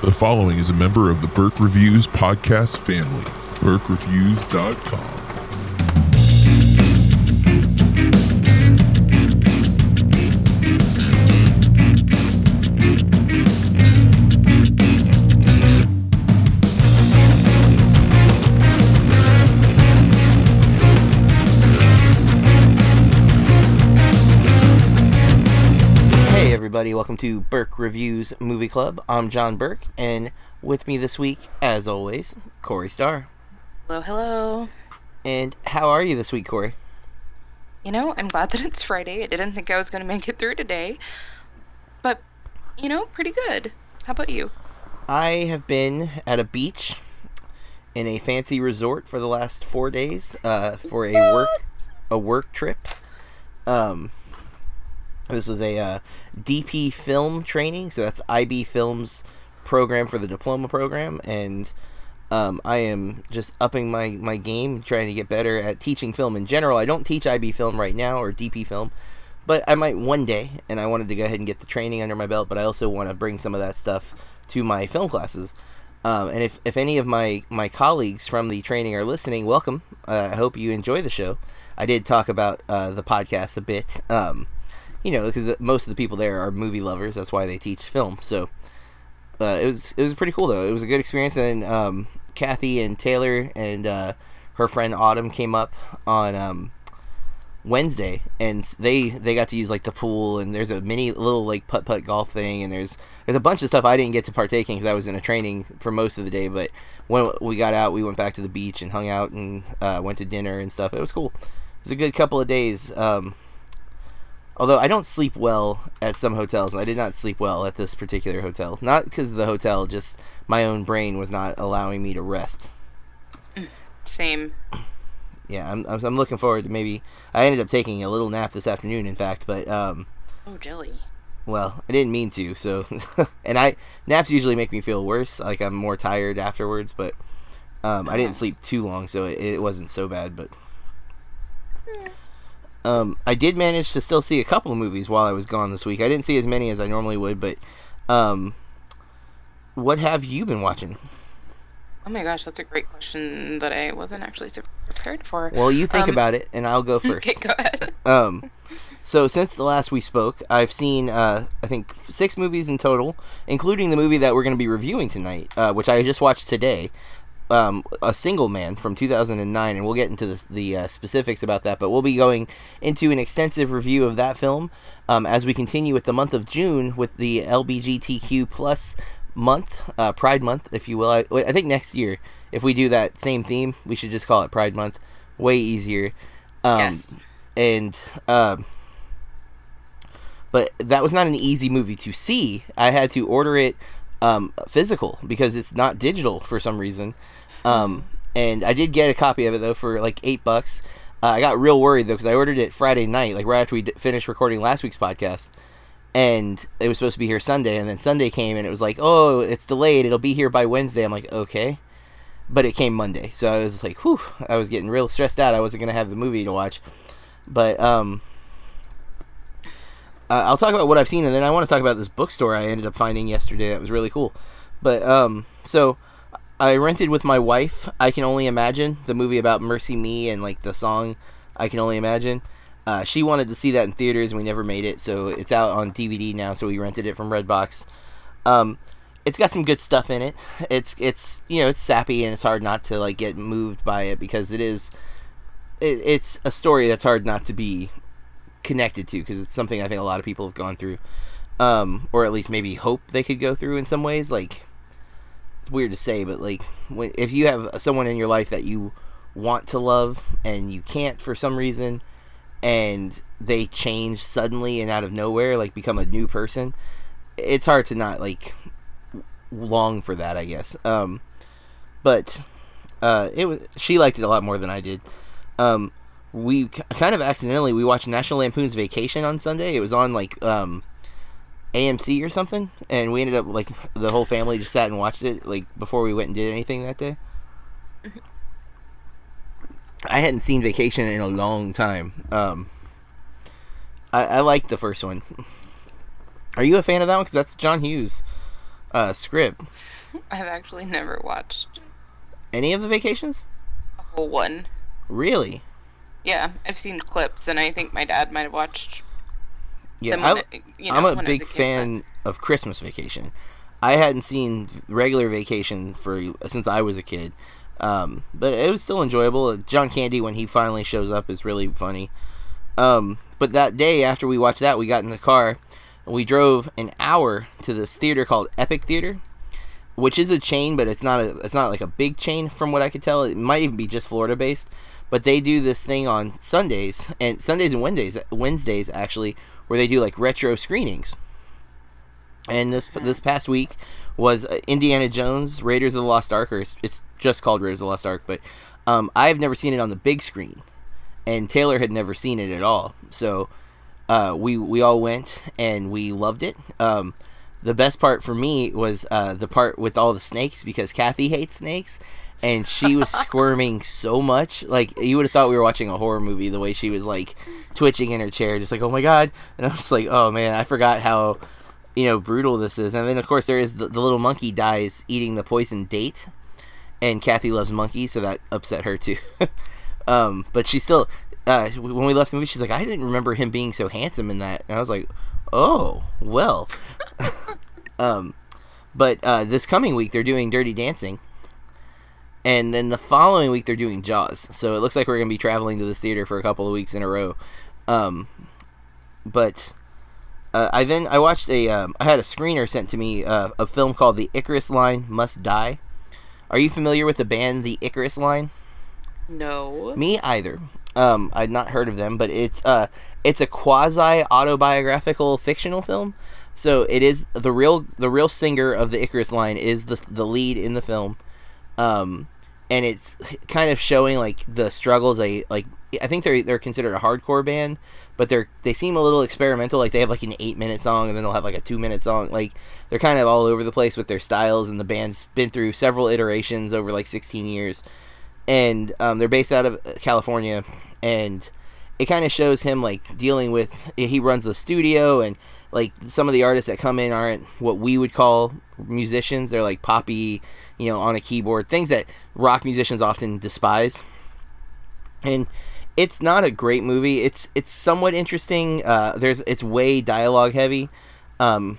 The following is a member of the Burke Reviews podcast family. BurkeReviews.com. to Burke Reviews Movie Club. I'm John Burke, and with me this week, as always, Corey Starr. Hello, hello. And how are you this week, Corey? You know, I'm glad that it's Friday. I didn't think I was going to make it through today. But, you know, pretty good. How about you? I have been at a beach in a fancy resort for the last four days uh, for a work a work trip. Um, this was a uh, DP film training, so that's IB Films program for the diploma program, and um, I am just upping my, my game, trying to get better at teaching film in general. I don't teach IB film right now or DP film, but I might one day, and I wanted to go ahead and get the training under my belt, but I also want to bring some of that stuff to my film classes. Um, and if, if any of my, my colleagues from the training are listening, welcome. Uh, I hope you enjoy the show. I did talk about uh, the podcast a bit, um, you know, because most of the people there are movie lovers. That's why they teach film. So uh, it was it was pretty cool though. It was a good experience. And um, Kathy and Taylor and uh, her friend Autumn came up on um, Wednesday, and they they got to use like the pool. And there's a mini little like putt putt golf thing, and there's there's a bunch of stuff I didn't get to partake in because I was in a training for most of the day. But when we got out, we went back to the beach and hung out and uh, went to dinner and stuff. It was cool. It was a good couple of days. Um, Although I don't sleep well at some hotels, and I did not sleep well at this particular hotel. Not because of the hotel, just my own brain was not allowing me to rest. Same. Yeah, I'm, I'm, I'm looking forward to maybe. I ended up taking a little nap this afternoon, in fact, but um, Oh, jelly. well, I didn't mean to. So, and I naps usually make me feel worse, like I'm more tired afterwards. But um, I didn't sleep too long, so it, it wasn't so bad. But um, I did manage to still see a couple of movies while I was gone this week. I didn't see as many as I normally would, but um, what have you been watching? Oh my gosh, that's a great question that I wasn't actually super prepared for. Well, you think Um, about it, and I'll go first. Okay, go ahead. Um, so since the last we spoke, I've seen uh, I think six movies in total, including the movie that we're going to be reviewing tonight, uh, which I just watched today. Um, a Single Man from 2009, and we'll get into this, the uh, specifics about that. But we'll be going into an extensive review of that film um, as we continue with the month of June with the LBGTQ plus month, uh, Pride Month, if you will. I, I think next year, if we do that same theme, we should just call it Pride Month. Way easier. Um, Yes. And um, but that was not an easy movie to see. I had to order it um, physical because it's not digital for some reason. Um, and I did get a copy of it though for like eight bucks. Uh, I got real worried though because I ordered it Friday night, like right after we d- finished recording last week's podcast, and it was supposed to be here Sunday. And then Sunday came and it was like, oh, it's delayed. It'll be here by Wednesday. I'm like, okay, but it came Monday, so I was like, whew, I was getting real stressed out. I wasn't gonna have the movie to watch, but um, uh, I'll talk about what I've seen, and then I want to talk about this bookstore I ended up finding yesterday that was really cool. But um, so I rented with my wife. I can only imagine the movie about MercyMe and like the song. I can only imagine. Uh, she wanted to see that in theaters, and we never made it, so it's out on DVD now. So we rented it from Redbox. Um, it's got some good stuff in it. It's it's you know it's sappy and it's hard not to like get moved by it because it is. It, it's a story that's hard not to be connected to because it's something I think a lot of people have gone through, um, or at least maybe hope they could go through in some ways. Like weird to say, but like when, if you have someone in your life that you want to love and you can't for some reason, and they change suddenly and out of nowhere, like become a new person, it's hard to not like long for that, I guess. Um, but uh, it was she liked it a lot more than I did. Um, we kind of accidentally we watched National Lampoon's Vacation on Sunday. It was on like um, AMC or something, and we ended up like the whole family just sat and watched it like before we went and did anything that day. I hadn't seen Vacation in a long time. Um, I, I liked the first one. Are you a fan of that one? Because that's John Hughes. Uh, Scrib. I've actually never watched Any of the vacations? a whole one. Really? Yeah, I've seen clips, and I think my dad might have watched Yeah, I, it, you know, i'm a I big kid, fan of Christmas Vacation. I hadn't seen regular Vacation for since I was a kid, um, but it was still enjoyable. John Candy when he finally shows up is really funny. Um, but that day after we watched that, we got in the car and we drove an hour to this theater called Epic Theater, which is a chain, but it's not a it's not like a big chain from what I could tell. It might even be just Florida based, but they do this thing on Sundays and Sundays and Wednesdays Wednesdays actually where they do like retro screenings. And this this past week was uh, Indiana Jones Raiders of the Lost Ark, or it's, it's just called Raiders of the Lost Ark, but um, I've never seen it on the big screen, and Taylor had never seen it at all. So uh, we we all went and we loved it. Um, the best part for me was uh, the part with all the snakes because Kathy hates snakes, and she was squirming so much. Like you would have thought we were watching a horror movie. The way she was like twitching in her chair, just like oh my god. And I was like, oh man, I forgot how you know brutal this is. And then of course there is the, the little monkey dies eating the poison date, and Kathy loves monkeys, so that upset her too. um, but she still. Uh, when we left the movie, she's like, "I didn't remember him being so handsome in that." And I was like, "Oh, well." um, but uh, this coming week they're doing Dirty Dancing, and then the following week they're doing Jaws. So it looks like we're gonna be traveling to this theater for a couple of weeks in a row. Um, but uh, I then I watched a um, I had a screener sent to me uh, a film called The Icarus Line Must Die. Are you familiar with the band The Icarus Line? No. Me either. Um, I'd not heard of them, but it's uh, it's a quasi autobiographical fictional film. So it is the real the real singer of the Icarus line is the the lead in the film, um, and it's kind of showing like the struggles. They like I think they're they're considered a hardcore band, but they're they seem a little experimental. Like they have like an eight minute song, and then they'll have like a two minute song. Like they're kind of all over the place with their styles, and the band's been through several iterations over like sixteen years and um, they're based out of California, and it kind of shows him like dealing with. He runs the studio, and like some of the artists that come in aren't what we would call musicians. They're like poppy, you know, on a keyboard, things that rock musicians often despise. And it's not a great movie. It's it's somewhat interesting. Uh, there's it's way dialogue heavy. Um,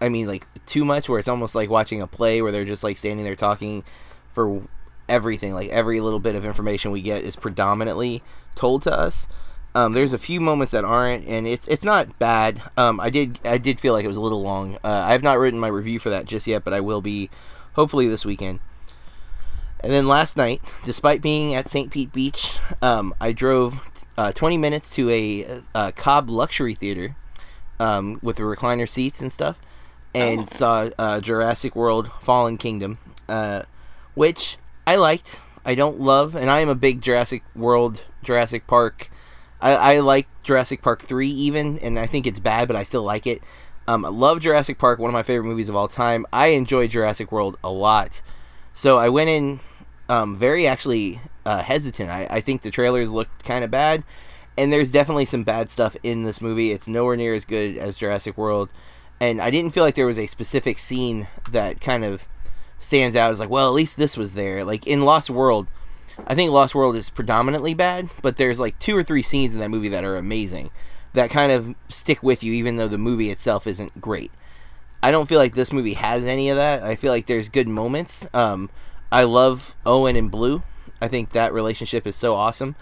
I mean, like too much, where it's almost like watching a play where they're just like standing there talking for everything. Like every little bit of information we get is predominantly told to us. Um, there's a few moments that aren't, and it's it's not bad. Um, I did I did feel like it was a little long. Uh, I have not written my review for that just yet, but I will be hopefully this weekend. And then last night, despite being at St. Pete Beach, um, I drove uh, 20 minutes to a, a Cobb Luxury Theater um, with the recliner seats and stuff, and Oh. saw uh, Jurassic World: Fallen Kingdom, uh, which I liked. I don't love, and I am a big Jurassic World, Jurassic Park. I, I like Jurassic Park three even, and I think it's bad, but I still like it. Um, I love Jurassic Park, one of my favorite movies of all time. I enjoy Jurassic World a lot, so I went in um, very actually uh, hesitant. I, I think the trailers looked kind of bad, and there's definitely some bad stuff in this movie. It's nowhere near as good as Jurassic World, and I didn't feel like there was a specific scene that kind of stands out as like, well, at least this was there. Like in Lost World, I think Lost World is predominantly bad, but there's like two or three scenes in that movie that are amazing, that kind of stick with you, even though the movie itself isn't great. I don't feel like this movie has any of that. I feel like there's good moments. Um, I love Owen and Blue. I think that relationship is so awesome,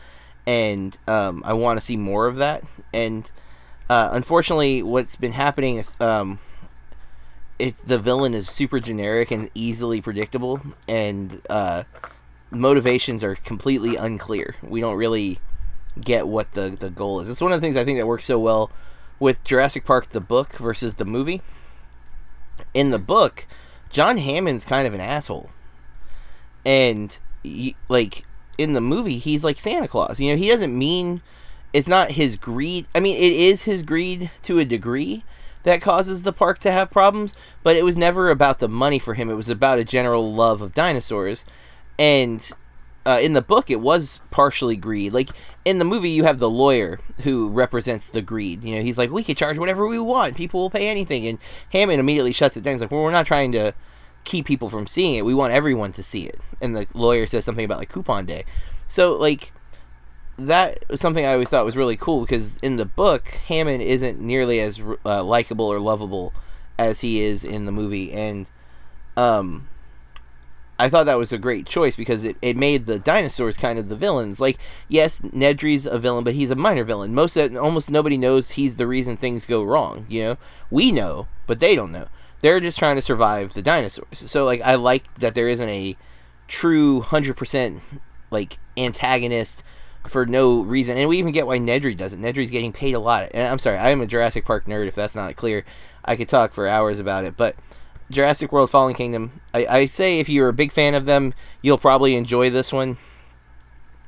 and um, I want to see more of that. And uh, unfortunately, what's been happening is um, it the villain is super generic and easily predictable, and uh, motivations are completely unclear. We don't really get what the the goal is. It's one of the things I think that works so well with Jurassic Park the book versus the movie. In the book, John Hammond's kind of an asshole, and y like in the movie, he's like Santa Claus. You know, he doesn't mean it's not his greed. I mean, it is his greed to a degree that causes the park to have problems, but it was never about the money for him. It was about a general love of dinosaurs. And uh, in the book it was partially greed. Like in the movie, you have the lawyer who represents the greed. You know, he's like, we can charge whatever we want. People will pay anything. And Hammond immediately shuts it down. He's like, well, we're not trying to keep people from seeing it. We want everyone to see it. And the lawyer says something about like coupon day. So like that was something I always thought was really cool because in the book, Hammond isn't nearly as uh, likable or lovable as he is in the movie, and um, I thought that was a great choice because it, it made the dinosaurs kind of the villains. Like, yes, Nedry's a villain, but he's a minor villain. Most almost nobody knows he's the reason things go wrong. You know, we know, but they don't know. They're just trying to survive the dinosaurs. So, like, I like that there isn't a true hundred percent like antagonist for no reason. And we even get why Nedry does it. Nedry's getting paid a lot. And I'm sorry, I am a Jurassic Park nerd. If that's not clear, I could talk for hours about it. But Jurassic World Fallen Kingdom, I, I say if you're a big fan of them, you'll probably enjoy this one,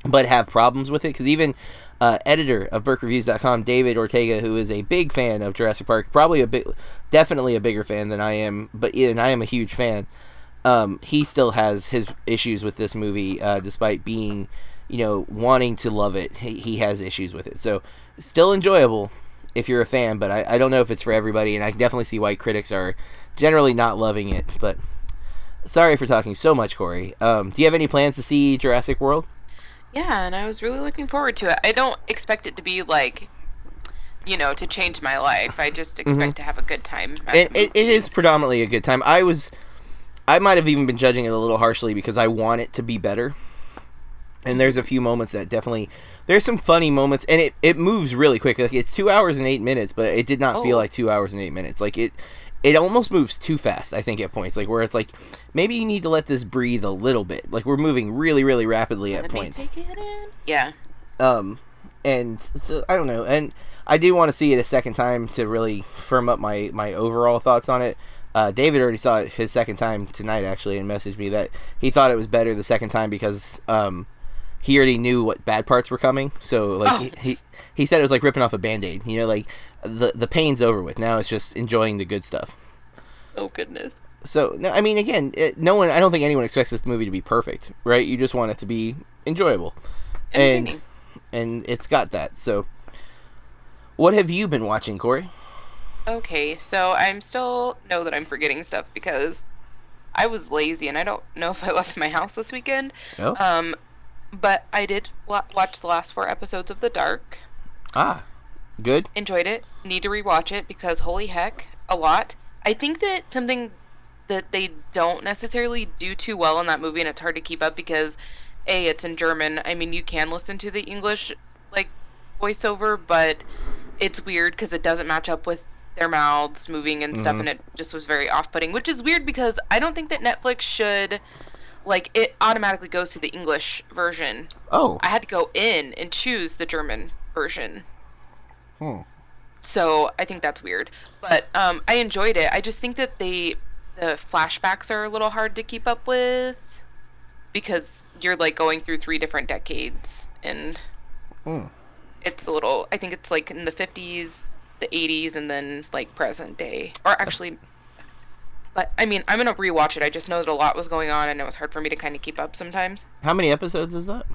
but have problems with it because even uh, editor of BurkeReviews.com, David Ortega, who is a big fan of Jurassic Park, probably a bit, definitely a bigger fan than I am, but and I am a huge fan. Um, he still has his issues with this movie, uh, despite being, you know, wanting to love it. He, he has issues with it, so still enjoyable if you're a fan, but I, I don't know if it's for everybody, and I can definitely see why critics are generally not loving it. But sorry for talking so much, Corey. Um, do you have any plans to see Jurassic World? Yeah, and I was really looking forward to it. I don't expect it to be like, you know, to change my life. I just expect mm-hmm. to have a good time. It, it, it is predominantly a good time. I was, I might have even been judging it a little harshly because I want it to be better. And there's a few moments that definitely there's some funny moments and it, it moves really quick like it's two hours and eight minutes but it did not oh. feel like two hours and eight minutes like it it almost moves too fast i think at points like where it's like maybe you need to let this breathe a little bit. Like we're moving really really rapidly at let points. yeah. Um and so i don't know and i do want to see it a second time to really firm up my my overall thoughts on it. Uh, David already saw it his second time tonight, actually, and messaged me that he thought it was better the second time because um, he already knew what bad parts were coming. So like oh. he, he, he said it was like ripping off a band-aid. You know, like the the pain's over with. Now it's just enjoying the good stuff. Oh goodness. So no, I mean, again, it, no one. I don't think anyone expects this movie to be perfect, right? You just want it to be enjoyable, and and it's got that. So, what have you been watching, Corey? Okay, so I'm still know that I'm forgetting stuff because I was lazy and I don't know if I left my house this weekend. Oh. Um, but I did watch the last four episodes of The Dark. Ah, good. Enjoyed it. Need to rewatch it because holy heck, a lot. I think that something that they don't necessarily do too well in that movie, and it's hard to keep up because a it's in German. I mean, you can listen to the English like voiceover, but it's weird because it doesn't match up with their mouths moving and stuff, mm-hmm. and it just was very off-putting. Which is weird because I don't think that Netflix should like it automatically goes to the English version. Oh. I had to go in and choose the German version. Hmm. So I think that's weird, but um, I enjoyed it. I just think that they the flashbacks are a little hard to keep up with because you're like going through three different decades and hmm. it's a little. I think it's like in the 50s, the 80s, and then like present day, or actually but I mean, I'm gonna rewatch it. I just know that a lot was going on, and it was hard for me to kind of keep up sometimes. How many episodes is that?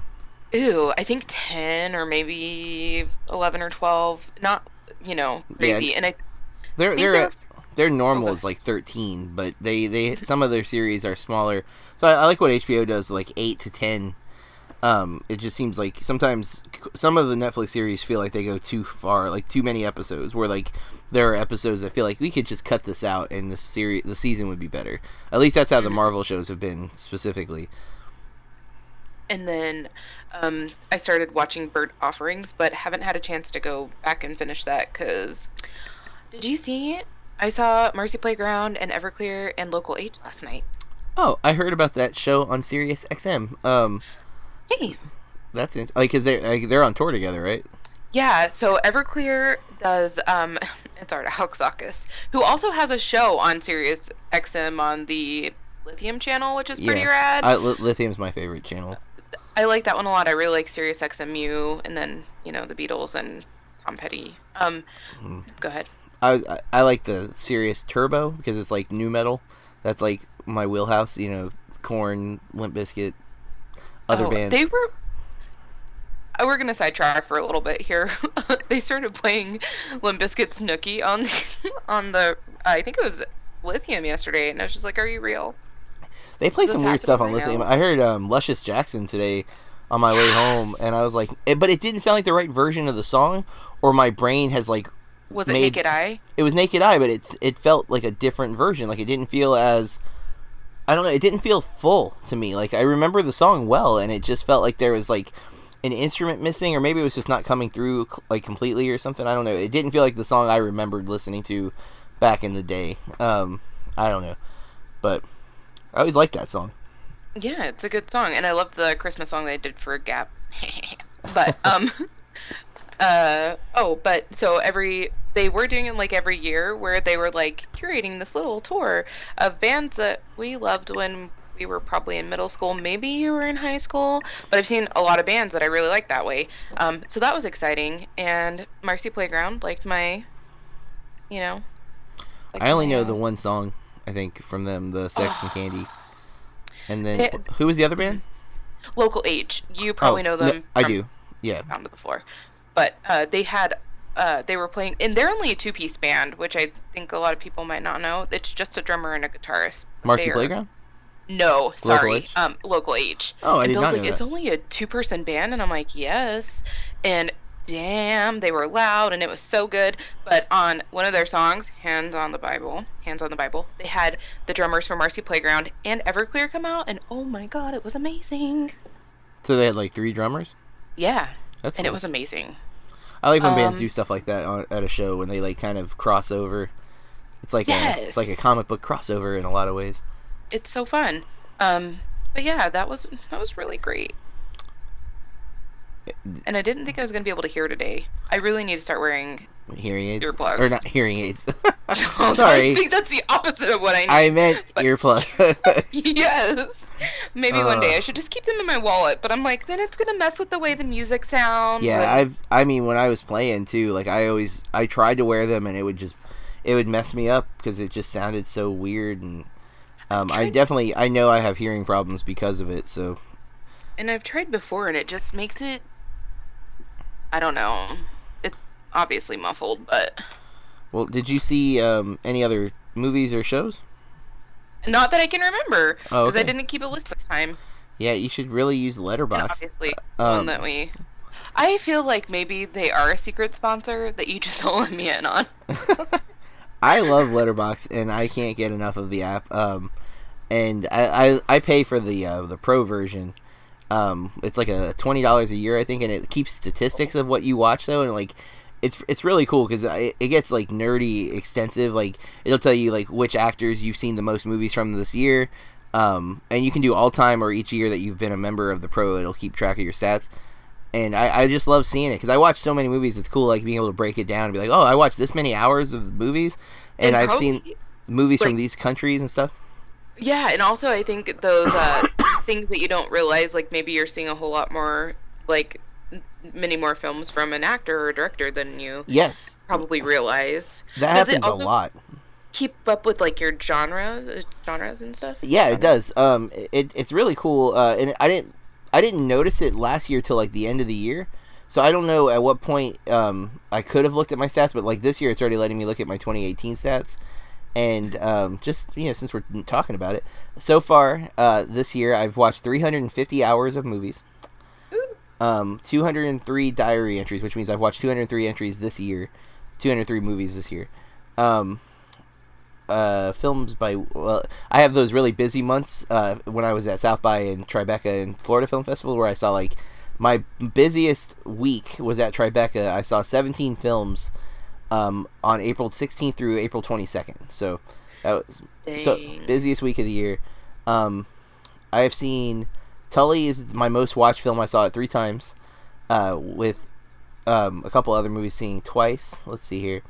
Ooh, I think ten or maybe eleven or twelve. Not you know crazy. Yeah. And I they're they're they're, they're normal is like thirteen, but they they some of their series are smaller. So I, I like what HBO does, like eight to ten. Um, it just seems like sometimes some of the Netflix series feel like they go too far, like too many episodes. Where like there are episodes that feel like we could just cut this out and the series the season would be better. At least that's how the mm-hmm. Marvel shows have been specifically. And then um, I started watching Bird Offerings, but haven't had a chance to go back and finish that because. Did you see it? I saw Marcy Playground and Everclear and Local H last night. Oh, I heard about that show on Sirius XM. Um, hey, that's it. Like, cause they're like, they're on tour together, right? Yeah. So Everclear does um, it's Art Alexakis, who also has a show on Sirius XM on the Lithium channel, which is pretty yeah. rad. I, Lithium's my favorite channel. I like that one a lot. I really like Sirius XMU, and then you know the Beatles and Tom Petty. Um, mm. go ahead. I, I I like the Sirius Turbo because it's like nu metal. That's like my wheelhouse. You know, Korn, Limp Bizkit. other Oh, bands. They were. Uh, We're gonna sidetrack for a little bit here. they started playing Limp Bizkit's Nookie on on the I think it was Lithium yesterday, and I was just like, "Are you real?" They play some weird stuff on right Lithium. now. I heard um, Luscious Jackson today on my way home, and I was like, it, but it didn't sound like the right version of the song, or my brain has like Was it Made- Naked Eye? it was Naked Eye, but it's it felt like a different version. Like it didn't feel as I don't know. It didn't feel full to me. Like I remember the song well, and it just felt like there was like an instrument missing, or maybe it was just not coming through like completely or something. I don't know. It didn't feel like the song I remembered listening to back in the day. Um, I don't know, but I always liked that song. Yeah, it's a good song, and I love the Christmas song they did for Gap. but um, uh oh, but so every they were doing it like every year where they were like curating this little tour of bands that we loved when we were probably in middle school. Maybe you were in high school, but I've seen a lot of bands that I really like that way. Um, so that was exciting, and Marcy Playground liked my, you know. liked I only my, know uh, the one song I think from them, the Sex and Candy. And then It- who was the other band? local H. You probably Oh, know no, them. I do. Yeah. down to the floor. But uh, they had uh, they were playing, and they're only a two piece band, which I think a lot of people might not know. It's just a drummer and a guitarist. Marcy Playground. No, sorry, H? um, local H. Oh, I and did Bill's not like, know it's only a two person band, and I'm like, yes. And damn, they were loud, and it was so good. But on one of their songs, "Hands on the Bible," "Hands on the Bible," they had the drummers from Marcy Playground and Everclear come out, and oh my god, it was amazing. So they had like three drummers. Yeah, That's and it was amazing. I like when bands Um, do stuff like that on, at a show when they like kind of cross over. It's like a, it's like a comic book crossover in a lot of ways. It's so fun. Um, but yeah, that was that was really great. And I didn't think I was gonna be able to hear today. I really need to start wearing. Hearing aids Earplugs. or not hearing aids. I Sorry, I think that's the opposite of what I need. I meant But- earplugs. yes. Maybe one day Uh. I should just keep them in my wallet. But I'm like, then it's gonna mess with the way the music sounds. yeah, and- I've. I mean, when I was playing too, like I always, I tried to wear them and it would just, it would mess me up because it just sounded so weird and. Um, I definitely, I know I have hearing problems because of it. So and I've tried before, and it just makes it. I don't know. It's obviously muffled, but Well, did you see um, any other movies or shows? not that I can remember Oh, because I didn't keep a list this time. Yeah, you should really use And Letterbox. obviously, Um, one that we. I feel like maybe they are a secret sponsor that you just don't let me in on. I love Letterbox, and I can't get enough of the app. Um, and I, I, I pay for the uh, the pro version. Um, it's like a twenty dollars a year, I think, and it keeps statistics of what you watch though, and like. It's, it's really cool because it, it gets like nerdy extensive like it'll tell you like which actors you've seen the most movies from this year um, and you can do all time or each year that you've been a member of the pro it'll keep track of your stats and I, I just love seeing it because I watch so many movies. It's cool, like being able to break it down and be like, "Oh, I watched this many hours of movies, and, I've seen probably- movies from these countries and stuff." Yeah, and also I think those uh, things that you don't realize, like maybe you're seeing a whole lot more, like many more films from an actor or director than you Yes, probably realize. that Does happens also- a lot. Keep up with like your genres, uh, genres and stuff. Yeah, it does. Um, it, it's really cool. Uh, and I didn't I didn't notice it last year till like the end of the year. So I don't know at what point um, I could have looked at my stats, but like this year, it's already letting me look at my 2018 stats. And um, just you know, since we're talking about it, so far uh, this year I've watched 350 hours of movies, um, 203 diary entries, which means I've watched 203 entries this year, 203 movies this year. Um, uh, films by well, I have those really busy months uh, when I was at South by and Tribeca and Florida Film Festival where I saw like my busiest week was at Tribeca. I saw 17 films um, on April 16th through April 22nd. So that was so busiest week of the year. Um, I have seen Tully is my most watched film. I saw it three times uh, with um, a couple other movies seeing twice. Let's see here.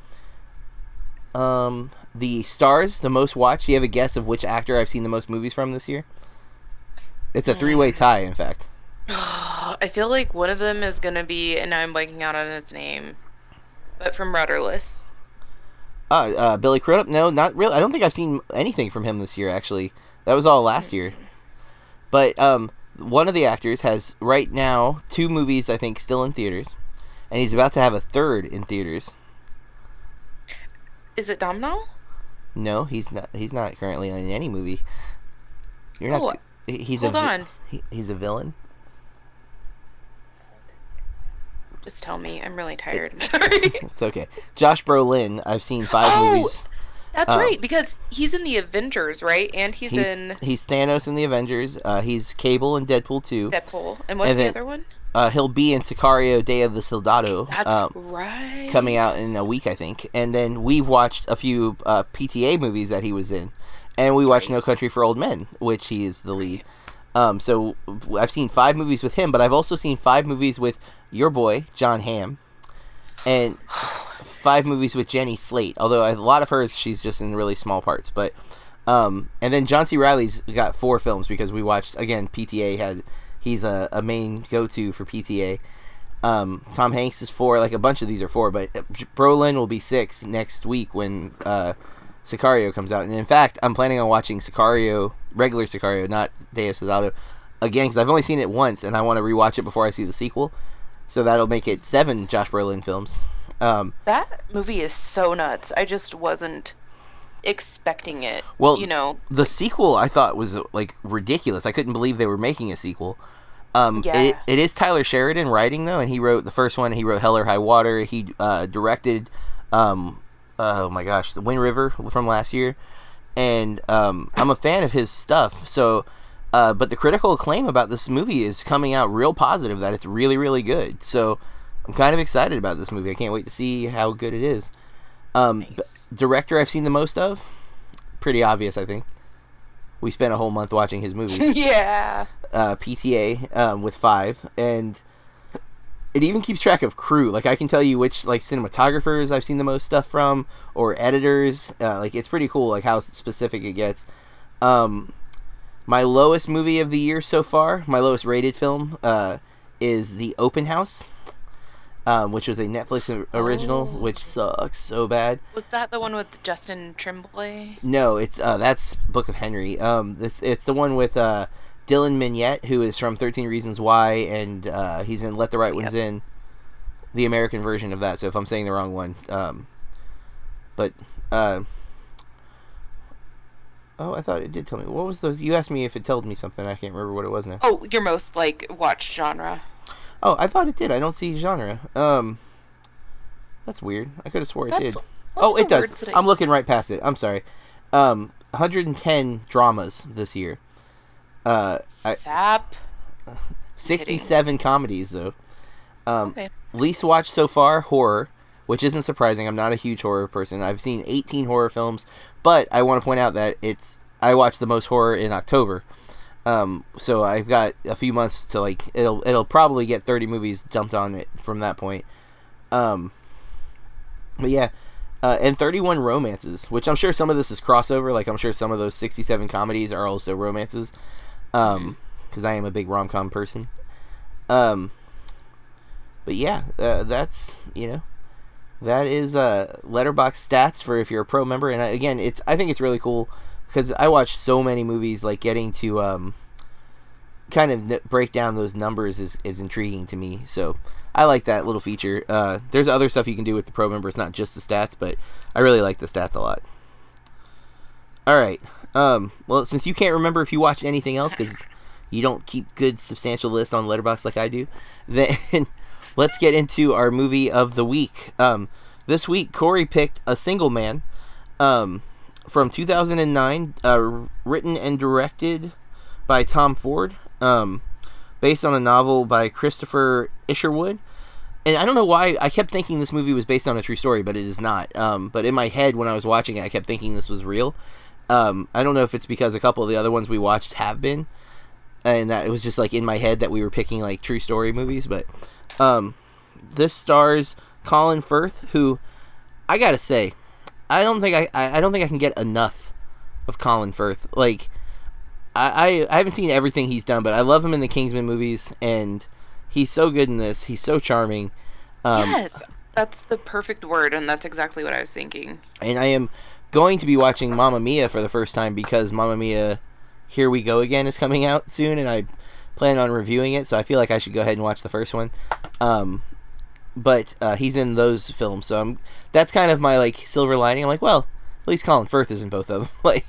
Um, the stars, the most watched. Do you have a guess of which actor I've seen the most movies from this year? It's a three-way tie, in fact. I feel like one of them is gonna be, and I'm blanking out on his name, but from Rudderless. Uh, uh, Billy Crudup? No, not really. I don't think I've seen anything from him this year. Actually, that was all last year. But um, one of the actors has right now two movies I think still in theaters, and he's about to have a third in theaters. Is it Domhnall? No, he's not. He's not currently in any movie. You're not. Oh, he- he's hold a on. He, he's a villain. Just tell me. I'm really tired. I'm sorry. It's okay. Josh Brolin. I've seen five Oh, movies. That's Oh. right, because he's in the Avengers, right? And he's, He's in he's Thanos in the Avengers. Uh, he's Cable in Deadpool 2. Deadpool. And what's And the then- other one? Uh, he'll be in Sicario: Day of the Soldado. That's um, right. coming out in a week, I think. And then we've watched a few uh, PTA movies that he was in, and we That's watched right. No Country for Old Men, which he is the lead. Um, so I've seen five movies with him, but I've also seen five movies with your boy Jon Hamm, and five movies with Jenny Slate. Although a lot of hers, she's just in really small parts. But um, and then John C. Reilly's got four films because we watched again. PTA had he's a, a main go to for PTA. Um, Tom Hanks is four. Like a bunch of these are four, but Brolin will be six next week when uh, Sicario comes out. And in fact, I'm planning on watching Sicario, regular Sicario, not Day of Soldado, again because I've only seen it once, and I want to rewatch it before I see the sequel. So that'll make it seven Josh Brolin films. Um, That movie is so nuts. I just wasn't expecting it. Well, you know, the sequel I thought was like ridiculous. I couldn't believe they were making a sequel. Um, Yeah. it, it is Taylor Sheridan writing though, and he wrote the first one. He wrote Hell or High Water. He uh, directed, um, oh my gosh, the Wind River from last year, and um, I'm a fan of his stuff. So, uh, but the critical acclaim about this movie is coming out real positive. That it's really really good. So, I'm kind of excited about this movie. I can't wait to see how good it is. Um, Nice. director I've seen the most of, pretty obvious, I think. We spent a whole month watching his movies. yeah. uh, PTA um, with five, and it even keeps track of crew. Like I can tell you which like cinematographers I've seen the most stuff from, or editors. Uh, like it's pretty cool, like how specific it gets. Um, my lowest movie of the year so far, my lowest rated film, uh, is The Open House. Um, which was a Netflix original, Oh. which sucks so bad. Was that the one with Justin Tremblay? No, it's uh, that's Book of Henry. Um, this it's the one with uh, Dylan Minnette, who is from Thirteen Reasons Why, and uh, he's in Let the Right Ones In, the American version of that. So if I'm saying the wrong one, um, but uh, oh, I thought it did tell me. What was the? You asked me if it told me something. I can't remember what it was now. Oh, your most like watched genre. Oh, I thought it did. I don't see genre. Um, that's weird. I could have swore it That's did. Oh, it does. words that I- I'm looking right past it. I'm sorry. Um, 110 dramas this year. Uh, I, Sap. 67 comedies though. Um, Okay. least watched so far horror, which isn't surprising. I'm not a huge horror person. I've seen 18 horror films, but I want to point out that it's I watched the most horror in October. Um, so I've got a few months to like it'll it'll probably get 30 movies dumped on it from that point. Um, but yeah, uh, and 31 romances, which I'm sure some of this is crossover. Like I'm sure some of those 67 comedies are also romances. Um, because I am a big rom com person. Um, but yeah, uh, that's you know, that is uh letterbox stats for if you're a pro member. And I, again, it's I think it's really cool because I watch so many movies. Like getting to um, kind of n- break down those numbers is is intriguing to me. So I like that little feature. Uh, there's other stuff you can do with the pro member. It's not just the stats, but I really like the stats a lot. All right. Um, well, since you can't remember if you watched anything else because you don't keep good substantial lists on Letterbox like I do, then let's get into our movie of the week. Um, this week Corey picked A Single Man, um, from 2009, uh, written and directed by Tom Ford, um, based on a novel by Christopher Isherwood. And I don't know why I kept thinking this movie was based on a true story, but it is not. Um, but in my head, when I was watching it, I kept thinking this was real. Um, I don't know if it's because a couple of the other ones we watched have been, and that it was just like in my head that we were picking like true story movies. But um, this stars Colin Firth, who I gotta say, I don't think I, I I don't think I can get enough of Colin Firth. Like, I, I I haven't seen everything he's done, but I love him in the Kingsman movies, and he's so good in this. He's so charming. Um, yes, that's the perfect word, and that's exactly what I was thinking. and I am going to be watching Mamma Mia for the first time because Mamma Mia, Here We Go Again is coming out soon, and I plan on reviewing it, so I feel like I should go ahead and watch the first one. Um, but uh, he's in those films, so I'm, that's kind of my like silver lining. I'm like, well, at least Colin Firth is in both of them. like,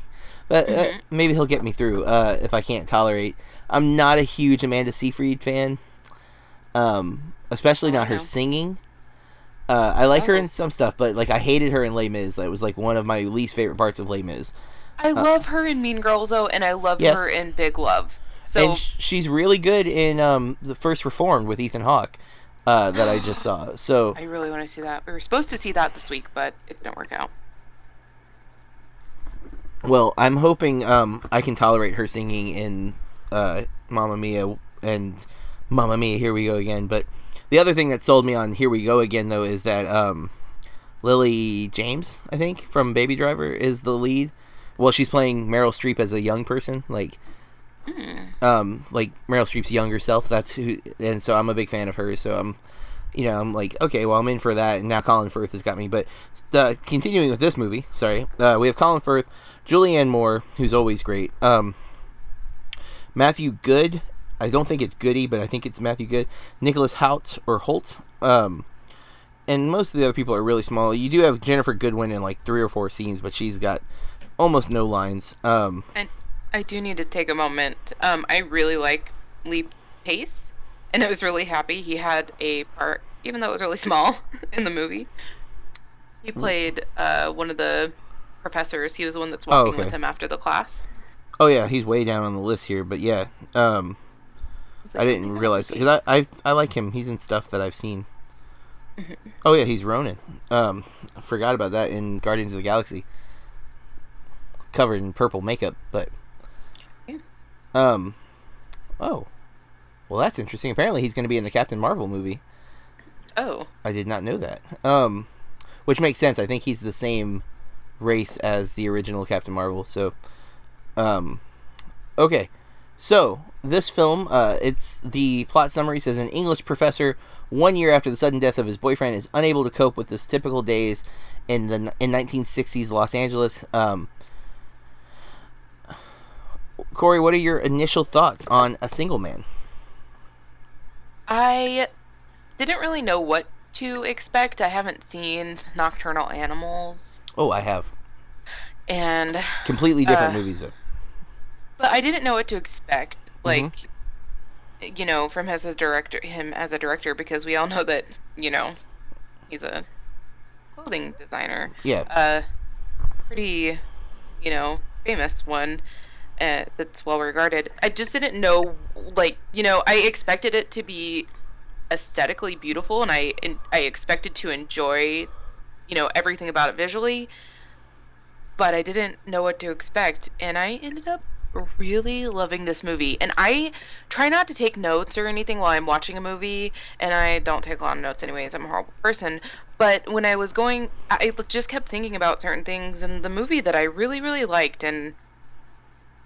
that, that- maybe he'll get me through uh, if I can't tolerate. I'm not a huge Amanda Seyfried fan, um, especially Oh, not her singing. Uh, I like her Oh. in some stuff, but like I hated her in Les Mis. That was like one of my least favorite parts of Les Mis. I love her in Mean Girls though, and I love Yes. her in Big Love. So and sh- she's really good in um, the first Reformed with Ethan Hawke uh, that I just saw. So I really want to see that. We were supposed to see that this week, but it didn't work out. Well, I'm hoping um, I can tolerate her singing in uh, Mamma Mia and Mamma Mia, Here We Go Again. But the other thing that sold me on Here We Go Again, though, is that um, Lily James, I think, from Baby Driver, is the lead. Well, she's playing Meryl Streep as a young person, like, um, like Meryl Streep's younger self. That's who, and so I'm a big fan of hers. So I'm, you know, I'm like, okay, well, I'm in for that. And now Colin Firth has got me. But uh, continuing with this movie, sorry, uh, we have Colin Firth, Julianne Moore, who's always great. Um, Matthew Goode. I don't think it's Goody, but I think it's Matthew Goode. Nicholas Hout or Holt. Um, and most of the other people are really small. You do have Ginnifer Goodwin in like three or four scenes, but she's got almost no lines. Um, And I do need to take a moment. Um, I really like Lee Pace, and I was really happy he had a part, even though it was really small in the movie. He played uh, one of the professors. He was the one that's Hmm. Oh, walking okay. with him after the class. oh yeah, he's way down on the list here, but yeah, um, was I didn't "Oh, realize because I, I I like him. He's in stuff that I've seen. Oh yeah, he's Ronan. Um, I forgot about that in Guardians of the Galaxy. Covered in purple makeup, but Yeah. um, oh, well that's interesting. Apparently he's going to be in the Captain Marvel movie. Oh, I did not know that. Um, which makes sense. I think he's the same race as the original Captain Marvel. So, um, okay. So this film, uh, it's the plot summary says an English professor, one year after the sudden death of his boyfriend, is unable to cope with his typical days in the in 1960s Los Angeles. Um, Corey, what are your initial thoughts on A Single Man? I didn't really know what to expect. I haven't seen Nocturnal Animals, Oh, I have and completely different Uh, movies though. But I didn't know what to expect. Like, Mm-hmm. you know, from his as director, him as a director, because we all know that you know he's a clothing designer, Yeah. a pretty, you know, famous one. Uh, that's well regarded. I just didn't know, like, you know, I expected it to be aesthetically beautiful, and I and I expected to enjoy, you know, everything about it visually. But I didn't know what to expect, and I ended up really loving this movie. And I try not to take notes or anything while I'm watching a movie, and I don't take a lot of notes anyways. I'm a horrible person. But when I was going, I just kept thinking about certain things in the movie that I really, really liked, and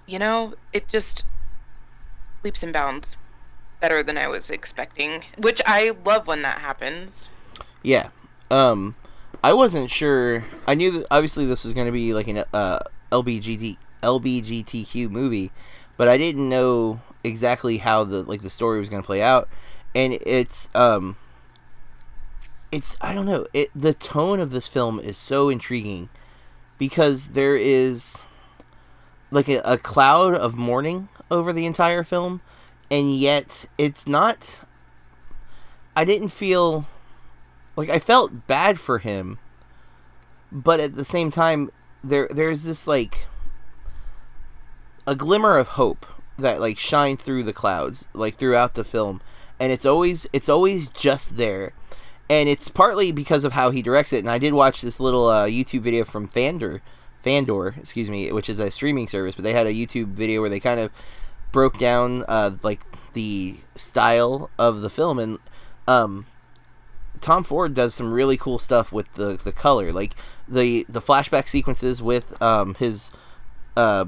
you know, it just leaps and bounds better than I was expecting, which I love when that happens. Yeah. Um, I wasn't sure. I knew that obviously this was going to be like an uh, LBGT LBGTQ movie, but I didn't know exactly how the like the story was going to play out. And it's um, it's I don't know. It the tone of this film is so intriguing because there is like a, a cloud of mourning over the entire film, and yet it's not. I didn't feel like I felt bad for him, but at the same time, there there's this like a glimmer of hope that like shines through the clouds, like throughout the film, and it's always it's always just there, and it's partly because of how he directs it. And I did watch this little uh, YouTube video from Fandor, Fandor, excuse me, which is a streaming service, but they had a YouTube video where they kind of broke down uh, like the style of the film. And um Tom Ford does some really cool stuff with the the color, like the the flashback sequences with um his uh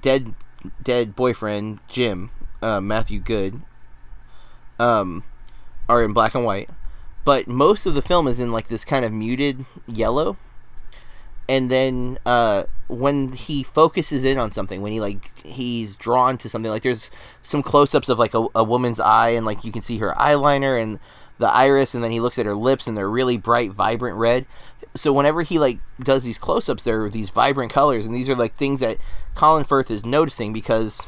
dead dead boyfriend Jim uh, Matthew Goode um are in black and white, but most of the film is in like this kind of muted yellow, and then uh when he focuses in on something, when he like he's drawn to something, like there's some close-ups of like a, a woman's eye, and like you can see her eyeliner and the iris, and then he looks at her lips, and they're really bright, vibrant red. So whenever he like does these close-ups, there are these vibrant colors, and these are like things that Colin Firth is noticing because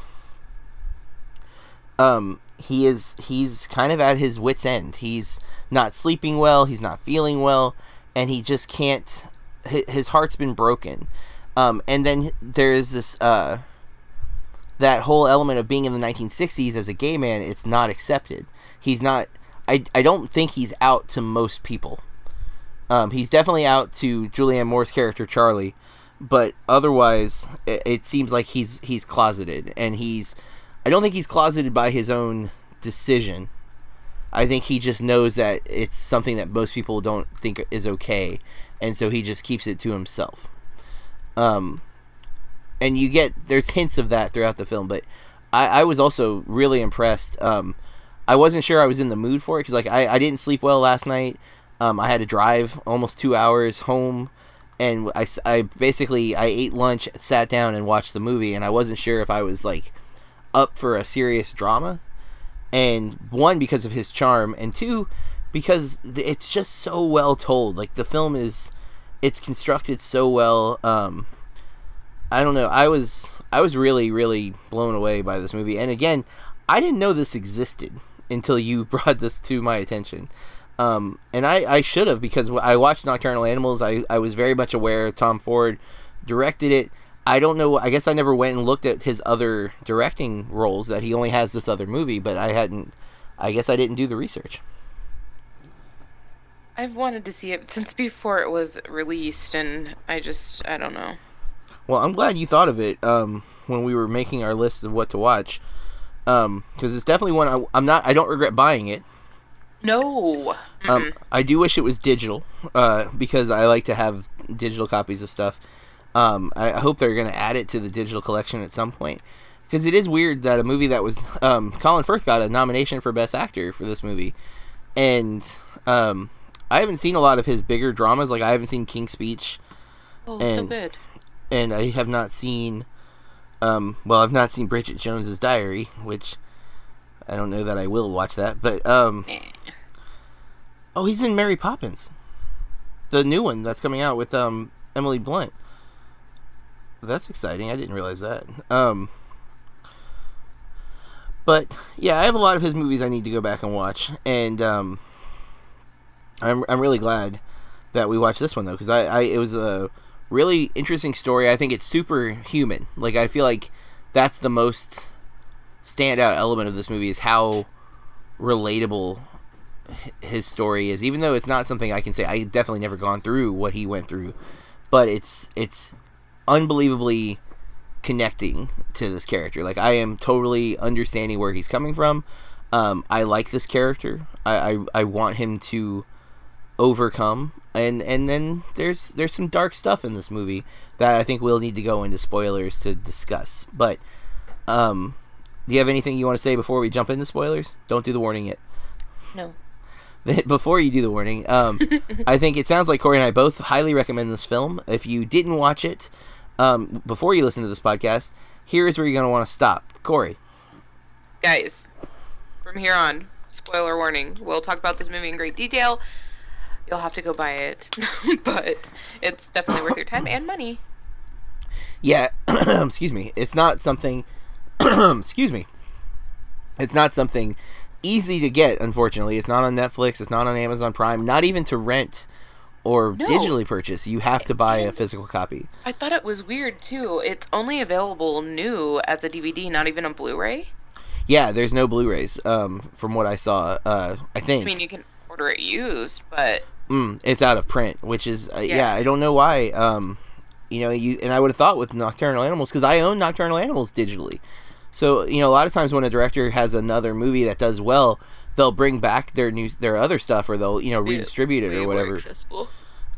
um he is he's kind of at his wits end. He's not sleeping well, he's not feeling well, and he just can't his heart's been broken. Um, and then there's this uh, that whole element of being in the 1960s as a gay man. It's not accepted. He's not. I, I don't think he's out to most people. Um, he's definitely out to Julianne Moore's character Charlie, but otherwise, it, it seems like he's he's closeted, and he's. I don't think he's closeted by his own decision. I think he just knows that it's something that most people don't think is okay, and so he just keeps it to himself. Um, and you get there's hints of that throughout the film, but I, I was also really impressed. Um, I wasn't sure I was in the mood for it because like I, I didn't sleep well last night. Um, I had to drive almost two hours home, and I, I basically I ate lunch, sat down, and watched the movie, and I wasn't sure if I was like up for a serious drama. And one because of his charm, and two because it's just so well told. Like the film is it's constructed so well. Um, I don't know. I was I was really really blown away by this movie, and again, I didn't know this existed until you brought this to my attention. Um, and I, I should have because I watched Nocturnal Animals. I, I was very much aware Tom Ford directed it. I don't know. I guess I never went and looked at his other directing roles. That he only has this other movie, but I hadn't. I guess I didn't do the research. I've wanted to see it since before it was released, and I just I don't know. Well, I'm glad you thought of it um, when we were making our list of what to watch, because um, it's definitely one I, am not. I don't regret buying it. No. Um, I do wish it was digital uh, because I like to have digital copies of stuff. Um, I, I hope they're going to add it to the digital collection at some point because it is weird that a movie that was um, Colin Firth got a nomination for Best Actor for this movie, and um, I haven't seen a lot of his bigger dramas. Like I haven't seen King's Speech. Oh, and, so good. And I have not seen. Um, well, I've not seen Bridget Jones's Diary, which I don't know that I will watch that. But um, eh. Oh, he's in Mary Poppins, the new one that's coming out with um Emily Blunt. That's exciting. I didn't realize that. Um, but yeah, I have a lot of his movies I need to go back and watch, and um, I'm I'm really glad that we watched this one though because I, I it was a really interesting story. I think it's super human. Like I feel like that's the most standout element of this movie is how relatable his story is. Even though it's not something I can say I definitely never gone through what he went through, but it's it's unbelievably connecting to this character. Like I am totally understanding where he's coming from. Um, I like this character. I, I, I want him to overcome and and then there's there's some dark stuff in this movie that I think we'll need to go into spoilers to discuss. But um do you have anything you want to say before we jump into spoilers? Don't do the warning yet. No. Before you do the warning, um, I think it sounds like Corey and I both highly recommend this film. If you didn't watch it um, before you listen to this podcast, here is where you're going to want to stop. Corey. Guys, from here on, spoiler warning. We'll talk about this movie in great detail you'll have to go buy it, but it's definitely worth your time and money. Yeah, excuse me. It's not something. excuse me. It's not something easy to get. Unfortunately, it's not on Netflix. It's not on Amazon Prime. Not even to rent or no. digitally purchase. You have to buy a physical copy. I thought it was weird too. It's only available new as a DVD, not even a Blu-ray. Yeah, there's no Blu-rays. Um, from what I saw, uh, I think. I mean, you can order it used, but mm, it's out of print, which is uh, yeah. yeah. I don't know why. Um, you know, you and I would have thought with Nocturnal Animals because I own Nocturnal Animals digitally. So you know, a lot of times when a director has another movie that does well, they'll bring back their new their other stuff, or they'll you know redistribute it or whatever.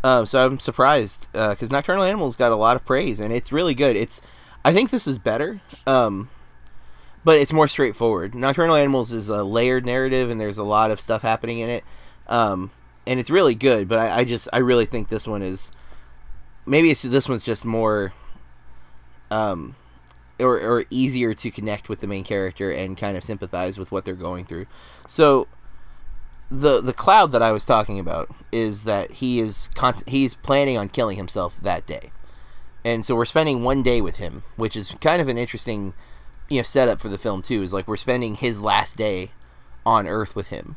Um, so I'm surprised because uh, Nocturnal Animals got a lot of praise and it's really good. It's I think this is better, um, but it's more straightforward. Nocturnal Animals is a layered narrative and there's a lot of stuff happening in it. Um, and it's really good. But I, I just I really think this one is maybe it's this one's just more um, or or easier to connect with the main character and kind of sympathize with what they're going through. So the the cloud that I was talking about is that he is con- he's planning on killing himself that day, and so we're spending one day with him, which is kind of an interesting you know setup for the film too. Is like we're spending his last day on Earth with him,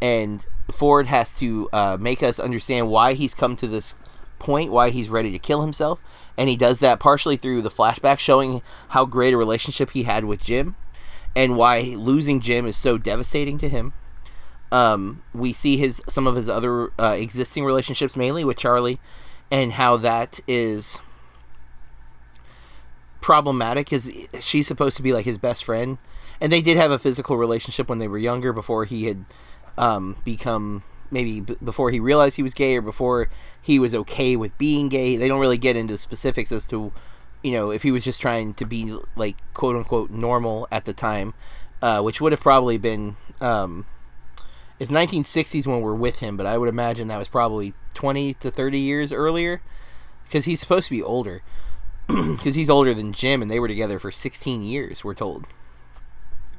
and Ford has to uh, make us understand why he's come to this point, why he's ready to kill himself, and he does that partially through the flashback showing how great a relationship he had with Jim, and why losing Jim is so devastating to him um, we see his some of his other uh, existing relationships, mainly with Charlie, and how that is problematic. Because she's supposed to be like his best friend, and they did have a physical relationship when they were younger, before he had um, become maybe b- before he realized he was gay or before he was okay with being gay. They don't really get into specifics as to you know if he was just trying to be like quote unquote normal at the time, uh, which would have probably been. Um, it's 1960s when we're with him, but I would imagine that was probably 20 to 30 years earlier because he's supposed to be older because he's older than Jim and they were together for 16 years, we're told.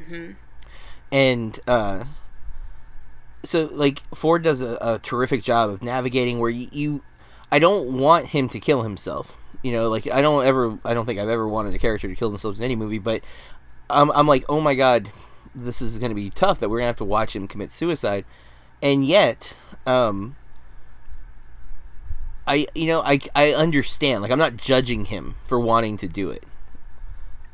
hmm And uh, so, like, Ford does a, a terrific job of navigating where you, you. I don't want him to kill himself. You know, like, I don't ever. I don't think I've ever wanted a character to kill themselves in any movie, but I'm, I'm like, oh my god, this is going to be tough that we're going to have to watch him commit suicide. And yet, um, I you know I, I understand like I'm not judging him for wanting to do it,